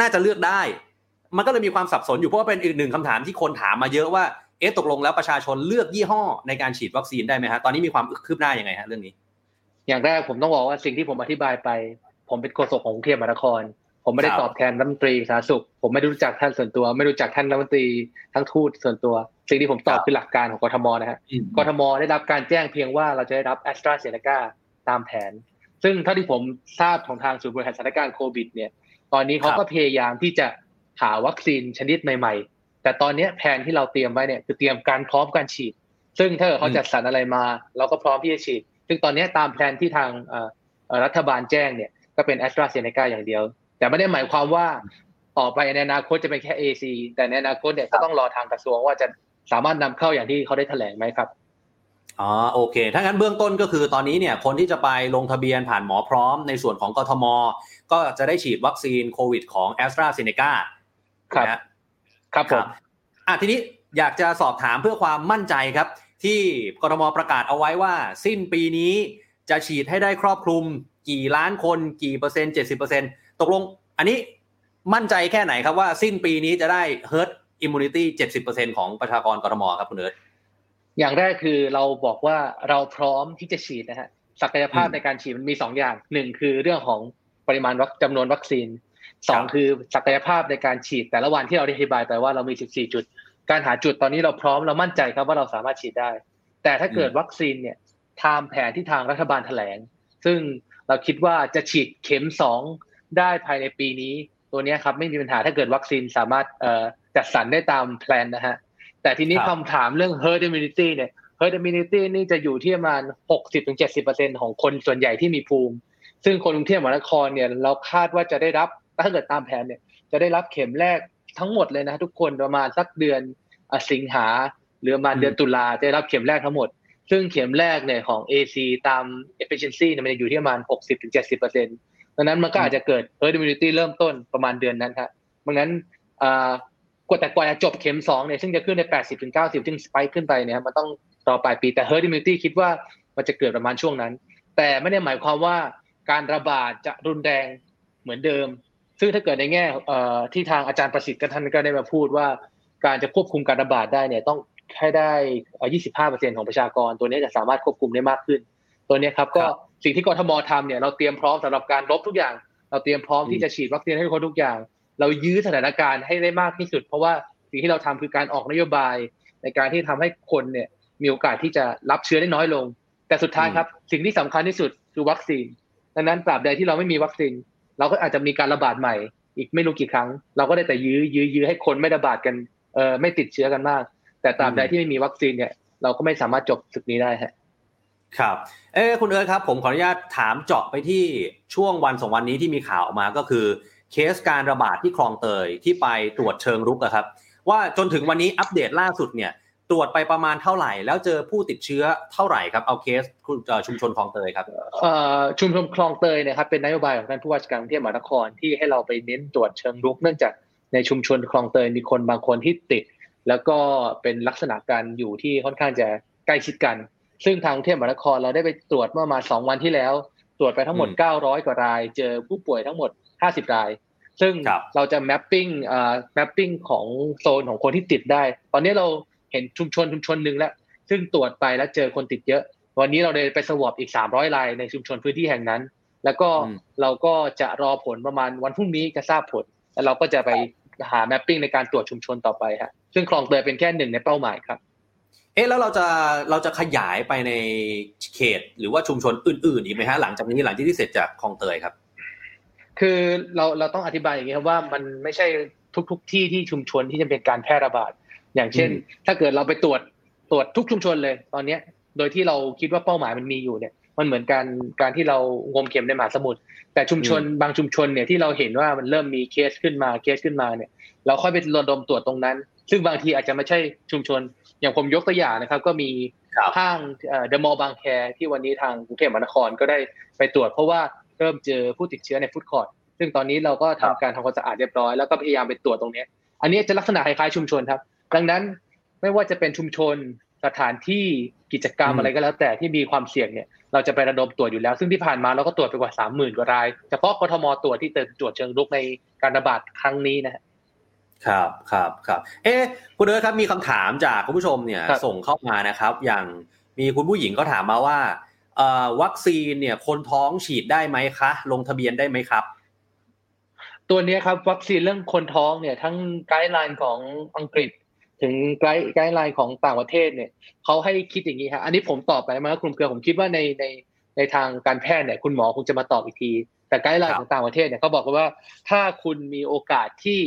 น่าจะเลือกได้ มันก็เลยมีความสับสนอยู่เพราะว่าเป็นอีกหนึ่งคำถามที่คนถามมาเยอะว่าเอ๊ะตกลงแล้วประชาชนเลือกยี่ห้อในการฉีดวัคซีนได้ไหมฮะตอนนี้มีความคืบหน้ายังไงฮะเรื่องนี้ อย่างแรกผมต้องบอกว่าสิ่งที่ผมอธิบายไป ผมเป็นโฆษกของกรุงเทพมหานคร ผมไม่ได้ครับตอบแทนรัฐมนตรีสาธารณสุข ผมไม่ได้รู้จักท่านส่วนตัว ไม่รู้จักท่านรัฐมนตรีทั้งทูตส่วนตัว สิ่งที่ผมตอบคือหลักการของกทมนะฮะกทมได้รับการแจ้งเพียงว่าเราจะได้รับแอสตราเซเนกาตามแผน ซึ่งเท่าที่ผมทราบของทางศูนย์บริหารสถานการณ์โควิด เนี่ย ตอนนี้เขาครับก็พยายามที่จะหาวัคซีนชนิดใหม่ ๆ แต่ตอนนี้แผนที่เราเตรียมไว้เนี่ยคือเตรียมการพร้อมการฉีด ซึ่งถ้าเกิดเขาจัดสรรอะไรมา เราก็พร้อมที่จะฉีด ซึ่งตอนนี้ตามแผนที่ทางเอ่อเอ่อรัฐบาลแจ้งเนี่ยก็เป็นแอสตราเซเนกาอย่างเดียว แต่ไม่ได้หมายความว่าต่อไปในอนาคตจะเป็นแค่ AC แต่ในอนาคตเนี่ยก็ต้องรอทางกระทรวงว่าจะสามารถนำเข้าอย่างที่เขาได้แถลงไหมครับอ๋อโอเค ถ้างั้นเบื้องต้นก็คือตอนนี้เนี่ยคนที่จะไปลงทะเบียนผ่านหมอพร้อมในส่วนของกทม ก็จะได้ฉีดวัคซีนโควิดของ a s t r a z เซ e c a ครับครับผมอะทีนี้อยากจะสอบถามเพื่อความมั่นใจครับ ที่กทมประกาศเอาไว้ว่า สิ้นปีนี้จะฉีดให้ได้ครอบคลุม กี่ล้านคนกี่เปอร์เซ็นต์เจ็ดสิบเปอร์เซ็นต์ ตกลงอันนี้มั่นใจแค่ไหนครับว่าสิ้นปีนี้จะได้ herd immunity เจ็ดสิบเปอร์เซ็นต์ของประชากรกทมครับคุณเอิร์ธอย่างแรกคือเราบอกว่าเราพร้อมที่จะฉีดนะฮะศักยภาพอืมในการฉีดมันมีสองอย่างหนึ่งคือเรื่องของปริมาณวัคจำนวนวัคซีนสองครับคือศักยภาพในการฉีดแต่ละวันที่เราได้อธิบายไปว่าเรามี 14 จุด การหาจุดตอนนี้เราพร้อมเรามั่นใจครับว่าเราสามารถฉีดได้ แต่ถ้าเกิดวัคซีนเนี่ยตามแผนที่ทางรัฐบาลแถลง ซึ่งเราคิดว่าจะฉีดเข็มสอง ได้ภายในปีนี้ ตัวเนี้ยครับไม่มีปัญหาถ้าเกิดวัคซีนสามารถเอ่อจัดสรรได้ตามแพลนนะฮะแต่ทีนี้ครับคำถามเรื่อง herd immunity เนี่ย herd immunity นี่จะอยู่ที่ประมาณ 60-70%ของคนส่วนใหญ่ที่มีภูมิ ซึ่งคนกรุงเทพมหานครเนี่ยเราคาดว่าจะได้รับถ้าเกิดตามแผนเนี่ยจะได้รับเข็มแรกทั้งหมดเลยนะทุกคนประมาณสักเดือนอะสิงหาหรือประมาณอืมเดือนตุลาจะได้รับเข็มแรกทั้งหมด ซึ่งเข็มแรกเนี่ยของ AC ตาม efficiency เนี่ยมันจะอยู่ที่ประมาณ 60-70% ดังนั้นมันก็อาจจะเกิด herd immunity เริ่มต้นประมาณเดือนนั้นครับดังนั้นกว่าแต่กว่าจะจบเข็มสองเนี่ยซึ่งจะขึ้นในแปดสิบถึงเก้าสิบซึ่งสไปขึ้นไปเนี่ยมันต้องรอปลายปีแต่ herd immunity คิดว่ามันจะเกิดประมาณช่วงนั้น แต่ไม่ได้หมายความว่าการระบาดจะรุนแรงเหมือนเดิม ซึ่งถ้าเกิดในแง่ที่ทางอาจารย์ประสิทธิ์กับท่านก็ได้มาพูดว่า การจะควบคุมการระบาดได้เนี่ยต้องให้ได้ 25%ของประชากร ตัวนี้จะสามารถควบคุมได้มากขึ้น ตัวนี้ครับก็ สิ่งที่กทมทำเนี่ยเราเตรียมพร้อมสำหรับการลบทุกอย่าง เราเตรียมพร้อมที่จะฉีดวัคซีนให้คนทุกอย่าง เรายื้อสถานการณ์ให้ได้มากที่สุด เพราะว่าสิ่งที่เราทำคือการออกนโยบาย ในการที่ทำให้คนเนี่ยมีโอกาสที่จะรับเชื้อได้น้อยลง แต่สุดท้ายครับ สิ่งที่สำคัญที่สุดคือวัคซีนดังนั้นตราบใดที่เราไม่มีวัคซีน เราก็อาจจะมีการระบาดใหม่ อีกไม่รู้กี่ครั้ง เราก็ได้แต่ยื้อยื้อยื้อให้คนไม่ระบาดกันเออไม่ติดเชื้อกันมาก แต่ตราบใดที่ไม่มีวัคซีนเนี่ย เราก็ไม่สามารถจบศึกนี้ได้ฮะ ครับเอ้คุณเอิร์ธครับผมขออนุญาตถามเจาะไปที่ช่วงวันสองวันนี้ที่มีข่าวออกมาก็คือ เคสการระบาดที่คลองเตยที่ไปตรวจเชิงรุกอะครับ ว่าจนถึงวันนี้อัปเดตล่าสุดเนี่ย ตรวจไปประมาณเท่าไหร่ แล้วเจอผู้ติดเชื้อเท่าไหร่ครับเอาเคสชุมชนคลองเตยครับชุมชนคลองเตยเนี่ยครับเป็นนโยบายของท่านผู้ว่าการกรุงเทพมหานครที่ให้เราไปเน้นตรวจเชิงรุก เนื่องจากในชุมชนคลองเตยมีคนบางคนที่ติด แล้วก็เป็นลักษณะการอยู่ที่ค่อนข้างจะใกล้ชิดกัน ซึ่งทางกรุงเทพมหานครเราได้ไปตรวจเมื่อมาสองวันที่แล้ว ตรวจไปทั้งหมด 900 กว่าราย เจอผู้ป่วยทั้งหมด 50 ราย ซึ่งเราจะแมปปิ้งอ่าแมปปิ้งของโซนของคนที่ติดได้ ตอนนี้เราเห็นชุมชนชุมชนหนึ่งแล้ว ซึ่งตรวจไปแล้วเจอคนติดเยอะ วันนี้เราเลยไปสวอปอีก 300รายในชุมชนพื้นที่แห่งนั้น แล้วก็เราก็จะรอผลประมาณวันพรุ่งนี้จะทราบผล แล้วเราก็จะไปหาแมปปิ้งในการตรวจชุมชนต่อไปฮะซึ่งคลองเตยเป็นแค่หนึ่งในเป้าหมายครับ เอ๊ะแล้วเราจะเราจะขยายไปในเขตหรือว่าชุมชนอื่นๆอีกไหมฮะหลังจากนี้หลังที่ที่เสร็จจากคลองเตยครับ คือเราเราต้องอธิบายอย่างนี้ครับว่ามันไม่ใช่ทุกๆที่ที่ชุมชนที่จะเป็นการแพร่ระบาด อย่างเช่น ถ้าเกิดเราไปตรวจตรวจทุกชุมชนเลยตอนเนี้ย โดยที่เราคิดว่าเป้าหมายมันมีอยู่เนี่ย มันเหมือนการการที่เรางมเข็มในมหาสมุทรแต่ชุมชนบางชุมชนเนี่ยที่เราเห็นว่ามันเริ่มมีเคสขึ้นมาเคสขึ้นมาเนี่ย เราค่อยไประดมตรวจตรงนั้น ซึ่งบางทีอาจจะไม่ใช่ชุมชน อย่างผมยกตัวอย่างนะครับ ก็มีห้างเดอะมอลล์บางแคที่วันนี้ทางกรุงเทพมหานครก็ได้ไปตรวจเพราะว่าเริ่มเจอผู้ติดเชื้อในฟุตคอร์ทซึ่งตอนนี้เราก็ทำการทำความสะอาดเรียบร้อยแล้วก็พยายามไปตรวจตรงนี้ อันนี้จะลักษณะคล้ายๆชุมชนครับ ดังนั้นไม่ว่าจะเป็นชุมชนสถานที่กิจกรรมอะไรก็แล้ว แต่ที่มีความเสี่ยงเนี่ยเราจะไประดมตรวจอยู่แล้ว ซึ่งที่ผ่านมาเราก็ตรวจไปกว่าสามหมื่นกว่ารายเฉพาะกทมตรวจที่เติมตรวจเชิงรุกในการระบาดครั้งนี้นะ ครับครับครับเอ๊คุณเอิร์ธครับมีคำถามจากคุณผู้ชมเนี่ยส่งเข้ามานะครับ อย่างมีคุณผู้หญิงก็ถามมาว่าวัคซีนเนี่ยคนท้องฉีดได้ไหมคะ ลงทะเบียนได้ไหมครับ ตัวนี้ครับวัคซีนเรื่องคนท้องเนี่ยทั้ง guideline ของอังกฤษ ถึง guide guideline ของต่างประเทศเนี่ยเขาให้คิดอย่างนี้ครับอันนี้ผมตอบไปมาคุณเครือผมคิดว่าในในในทางการแพทย์เนี่ยคุณหมอคงจะมาตอบอีกที แต่ guideline ของต่างประเทศเนี่ยเขาบอกว่าถ้าคุณมีโอกาสที่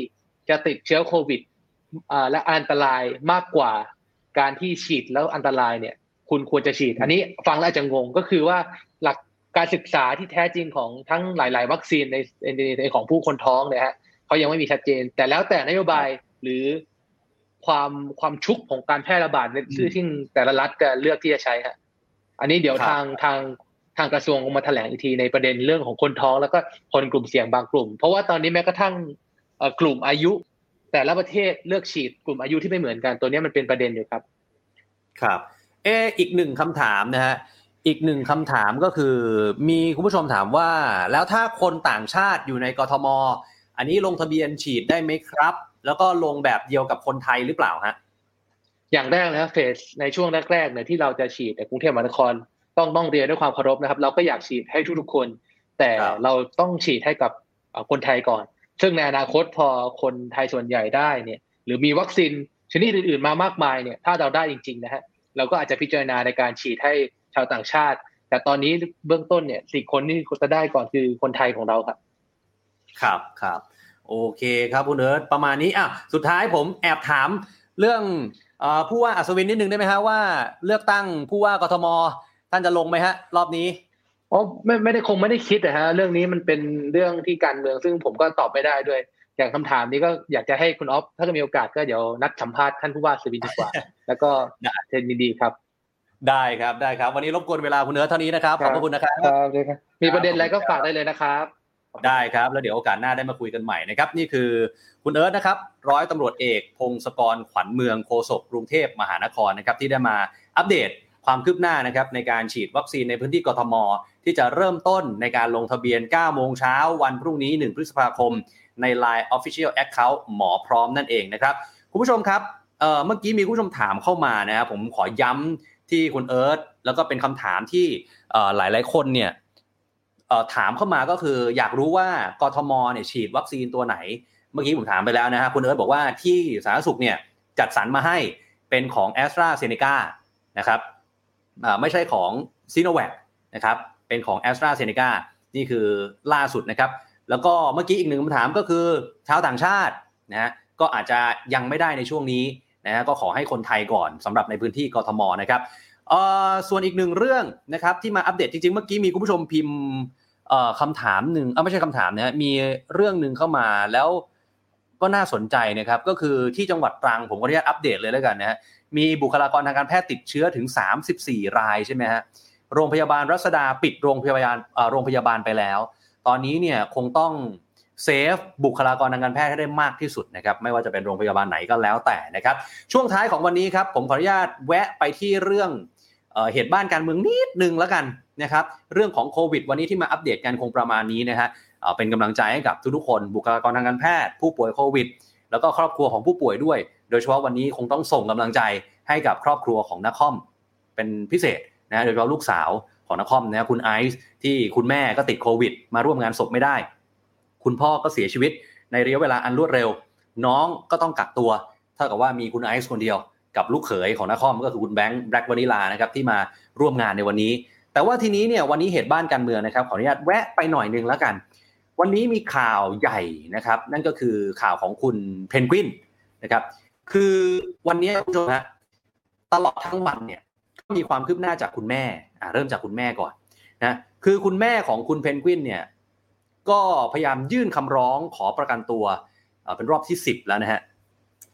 จะติดเชื้อโควิดอ่าและอันตรายมากกว่าการที่ฉีดแล้วอันตรายเนี่ย คุณควรจะฉีด อันนี้ฟังแล้วจะงงก็คือว่าหลักการศึกษาที่แท้จริงของทั้งหลาย ๆ วัคซีนในในของผู้คนท้องเนี่ยฮะเขายังไม่มีชัดเจน แต่แล้วแต่นโยบายหรือความความชุกของการแพร่ระบาดในชื่อที่แต่ละรัฐจะเลือกที่จะใช้ฮะอันนี้เดี๋ยวทางทางทางกระทรวงมาแถลงอีกทีในประเด็นเรื่องของคนท้องแล้วก็คนกลุ่มเสี่ยงบางกลุ่ม เพราะว่าตอนนี้แม้กระทั่ง กลุ่มอายุ แต่ละประเทศเลือกฉีดกลุ่มอายุที่ไม่เหมือนกันตัวนี้มันเป็นประเด็นอยู่ครับ ครับ เอออีกหนึ่งคำถามนะฮะอีกหนึ่งคำถามก็คือ มีคุณผู้ชมถามว่า แล้วถ้าคนต่างชาติอยู่ในกทม อันนี้ลงทะเบียนฉีดได้ไหมครับ แล้วก็ลงแบบเดียวกับคนไทยหรือเปล่าฮะอย่างแรกนะเฟสในช่วงแรกๆเนี่ยที่เราจะฉีดในกรุงเทพมหานครต้องต้องเรียนด้วยความเคารพนะครับ เราก็อยากฉีดให้ทุกๆคน แต่เราต้องฉีดให้กับคนไทยก่อน ซึ่งในอนาคตพอคนไทยส่วนใหญ่ได้เนี่ยหรือมีวัคซีนชนิดอื่น ๆ มามากมายเนี่ยถ้าเราได้จริง ๆ นะฮะเราก็อาจจะพิจารณาในการฉีดให้ชาวต่างชาติ แต่ตอนนี้เบื้องต้นเนี่ยสี่คนที่จะได้ก่อนคือคนไทยของเราครับ ครับครับโอเคครับคุณเอิร์ธประมาณนี้อะสุดท้ายผมแอบถามเรื่องผู้ว่าอัศวินนิดนึงได้ไหมฮะว่า เลือกตั้งผู้ว่ากทมท่านจะลงไหมฮะ รอบนี้ อ๋อไม่ไม่ได้คงไม่ได้คิดนะฮะเรื่องนี้มันเป็นเรื่องที่การเมืองซึ่งผมก็ตอบไม่ได้ด้วย อย่างคำถามนี้ก็อยากจะให้คุณออฟถ้าจะมีโอกาสก็เดี๋ยวนัดสัมภาษณ์ท่านผู้ว่าสวินดีกว่า แล้วก็เทนดีครับ ได้ครับได้ครับ วันนี้รบกวนเวลาคุณเนื้อเท่านี้นะครับขอบคุณนะครับมีประเด็นอะไรก็ฝากได้เลยนะครับได้ครับแล้วเดี๋ยวโอกาสหน้าได้มาคุยกันใหม่นะครับ นี่คือคุณเอิร์ธนะครับร้อยตำรวจเอกพงศกรขวัญเมืองโฆษกกรุงเทพมหานครนะครับที่ได้มาอัปเดตความคืบหน้านะครับในการฉีดวัคซีนในพื้นที่กทม ที่จะเริ่มต้นในการลงทะเบียน 9 โมงเช้าวันพรุ่งนี้ 1 พฤษภาคม ใน Line Official Account หมอพร้อมนั่นเองนะครับ คุณผู้ชมครับเมื่อกี้มีผู้ชมถามเข้ามานะครับผมขอย้ำที่คุณเอิร์ธแล้วก็เป็นคำถามที่เอ่อหลายๆคนเนี่ยถามเข้ามาก็คืออยากรู้ว่ากทมเนี่ยฉีดวัคซีนตัวไหน เมื่อกี้ผมถามไปแล้วนะฮะคุณเอิร์ธบอกว่าที่สาธารณสุขเนี่ยจัดสรรมาให้เป็นของ a s t r a z เซ e c a นะครับไม่ใช่ของซีโนแวคนะครับ เป็นของ a s t r a z เซ e c a นี่คือล่าสุดนะครับ แล้วก็เมื่อกี้อีกหนึ่งคำถามก็คือชาวต่างชาตินะฮะก็อาจจะยังไม่ได้ในช่วงนี้นะฮะก็ขอให้คนไทยก่อนสำหรับในพื้นที่กทมนะครับส่วนอีกหนึ่งเรื่องนะครับที่มาอัปเดตจริงๆ เมื่อกี้มีคุณผู้ชมพิมพ์เอ่อคำถามหนึ่งเออไม่ใช่คำถามนะฮะมีเรื่องหนึ่งเข้ามาแล้วก็น่าสนใจนะครับก็คือที่จังหวัดตรังผมก็อนุญาตอัปเดตเลยแล้วกันนะฮะมีบุคลากรทางการแพทย์ติดเชื้อถึง 34 รายใช่ไหมฮะ โรงพยาบาลรัศดาปิดโรงพยาบาลโรงพยาบาลไปแล้ว ตอนนี้เนี่ยคงต้องเซฟบุคลากรทางการแพทย์ให้ได้มากที่สุดนะครับไม่ว่าจะเป็นโรงพยาบาลไหนก็แล้วแต่นะครับ ช่วงท้ายของวันนี้ครับผมขออนุญาตแวะไปที่เรื่องเอเหตุบ้านการเมืองนิดนึงแล้วกันนะครับเรื่องของโควิด วันนี้ที่มาอัปเดตกันคงประมาณนี้นะฮะเเป็นกำลังใจให้กับทุกๆคน บุคลากรทางการแพทย์ ผู้ป่วยโควิด แล้วก็ครอบครัวของผู้ป่วยด้วย โดยเฉพาะวันนี้คงต้องส่งกำลังใจให้กับครอบครัวของนักคอมเป็นพิเศษ นะโดยเฉพาะลูกสาวของนักคอมนะคุณไอซ์ที่คุณแม่ก็ติดโควิด มาร่วมงานศพไม่ได้ คุณพ่อก็เสียชีวิตในระยะเวลาอันรวดเร็ว น้องก็ต้องกักตัว เท่ากับว่ามีคุณไอซ์คนเดียว กับลูกเขยของนักคอมก็คือคุณแบงค์แบล็กวานิลานะครับที่มาร่วมงานในวันนี้ แต่ว่าทีนี้เนี่ยวันนี้เหตุบ้านการเมืองนะครับขออนุญาตแวะไปหน่อยนึงแล้วกัน วันนี้มีข่าวใหญ่นะครับ นั่นก็คือข่าวของคุณเพนกวินนะครับ คือวันนี้คุณผู้ชมฮะตลอดทั้งวันเนี่ย มีความคืบหน้าจากคุณแม่อ่าเริ่มจากคุณแม่ก่อนนะคือคุณแม่ของคุณเพนกวินเนี่ยก็พยายามยื่นคำร้องขอประกันตัวเป็นรอบที่ 10 แล้วนะฮะ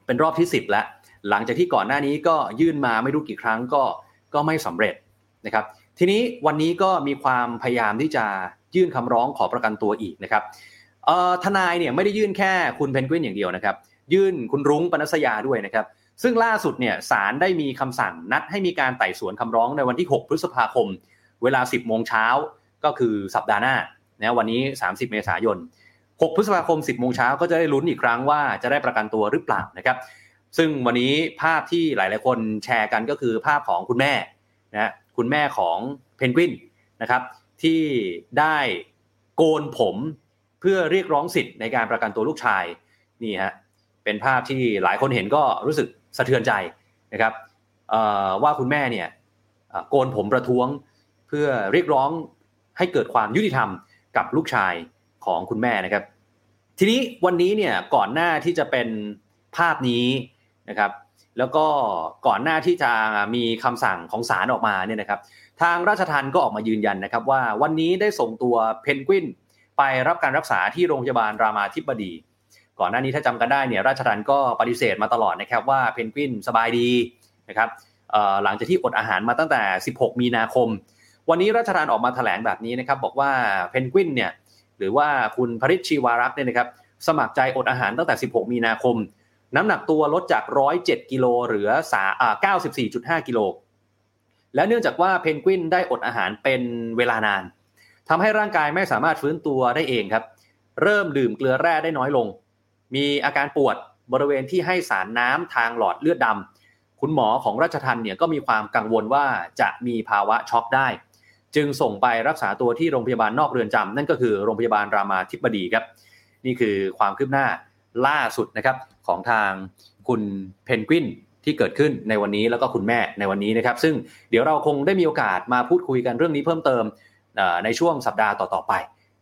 เป็นรอบที่ 10 แล้ว หลังจากที่ก่อนหน้านี้ก็ยื่นมาไม่รู้กี่ครั้งก็ก็ไม่สำเร็จนะครับทีนี้วันนี้ก็มีความพยายามที่จะยื่นคำร้องขอประกันตัวอีกนะครับทนายเนี่ยไม่ได้ยื่นแค่คุณเพนกวินอย่างเดียวนะครับ ยื่นคุณรุ้งปนัสยาด้วยนะครับ ซึ่งล่าสุดเนี่ยศาลได้มีคำสั่งนัดให้มีการไต่สวนคำร้องในวันที่ 6 พฤษภาคม เวลา 10 โมงเช้าก็คือสัปดาห์หน้านะวันนี้ 30 เมษายน 6 พฤษภาคม 10 โมงเช้าก็จะได้ลุ้นอีกครั้งว่าจะได้ประกันตัวหรือเปล่านะครับ ซึ่งวันนี้ภาพที่หลาย ๆ คนแชร์กันก็คือภาพของคุณแม่นะคุณแม่ของเพนกวินนะครับที่ได้โกนผมเพื่อเรียกร้องสิทธิ์ในการประกันตัวลูกชายนี่ฮะเป็นภาพที่หลายคนเห็นก็รู้สึก สะเทือนใจนะครับว่าคุณแม่เนี่ยโกนผมประท้วงเพื่อเรียกร้องให้เกิดความยุติธรรมกับลูกชายของคุณแม่นะครับ ทีนี้วันนี้เนี่ยก่อนหน้าที่จะเป็นภาพนี้นะครับ แล้วก็ก่อนหน้าที่จะมีคำสั่งของศาลออกมาเนี่ยนะครับ ทางราชทัณฑ์ก็ออกมายืนยันนะครับ ว่าวันนี้ได้ส่งตัวเพนกวินไปรับการรักษาที่โรงพยาบาลรามาธิบดี ก่อนหน้านี้ถ้าจำกันได้เนี่ยราชทัณฑ์ก็ปฏิเสธมาตลอดนะครับว่าเพนกวินสบายดีนะครับหลังจากที่อดอาหารมาตั้งแต่ 16 มีนาคม วันนี้ราชทัณฑ์ออกมาแถลงแบบนี้นะครับบอกว่าเพนกวินเนี่ยหรือว่าคุณพริชชีวารักษ์เนี่ยนะครับสมัครใจอดอาหารตั้งแต่ 16 มีนาคม น้ำหนักตัวลดจาก 107 กิโลเหลือสาอ่า94.5 กิโล และเนื่องจากว่าเพนกวินได้อดอาหารเป็นเวลานานทำให้ร่างกายไม่สามารถฟื้นตัวได้เองครับ เริ่มดื่มเกลือแร่ได้น้อยลง มีอาการปวดบริเวณที่ให้สารน้ำทางหลอดเลือดดำคุณหมอของราชทันเนี่ยก็มีความกังวลว่าจะมีภาวะช็อกได้ จึงส่งไปรักษาตัวที่โรงพยาบาลนอกเรือนจำนั่นก็คือโรงพยาบาลรามาธิบดีครับ นี่คือความคืบหน้าล่าสุดนะครับของทางคุณเพนกวินที่เกิดขึ้นในวันนี้แล้วก็คุณแม่ในวันนี้นะครับ ซึ่งเดี๋ยวเราคงได้มีโอกาสมาพูดคุยกันเรื่องนี้เพิ่มเติมในช่วงสัปดาห์ต่อๆไป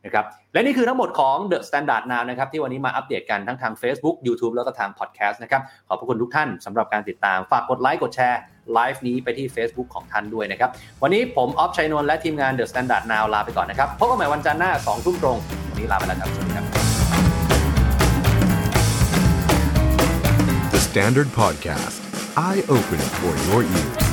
นะครับและนี่คือทั้งหมดของ The Standard Now นะครับที่วันนี้มาอัปเดตกันทั้งทาง Facebook YouTube แล้วก็ทาง Podcast นะครับขอบพระคุณทุกท่านสำหรับการติดตามฝากกดไลค์กดแชร์ไลฟ์นี้ไปที่ Facebook ของท่านด้วยนะครับวันนี้ผมออฟชัยนนท์และทีมงาน The Standard Now ลาไปก่อนนะครับพบกันใหม่วันจันทร์หน้า2ทุ่มตรงวันนี้ลาไปแล้วครับสวัสดีครับ The Standard Podcast, eye Open for your ears.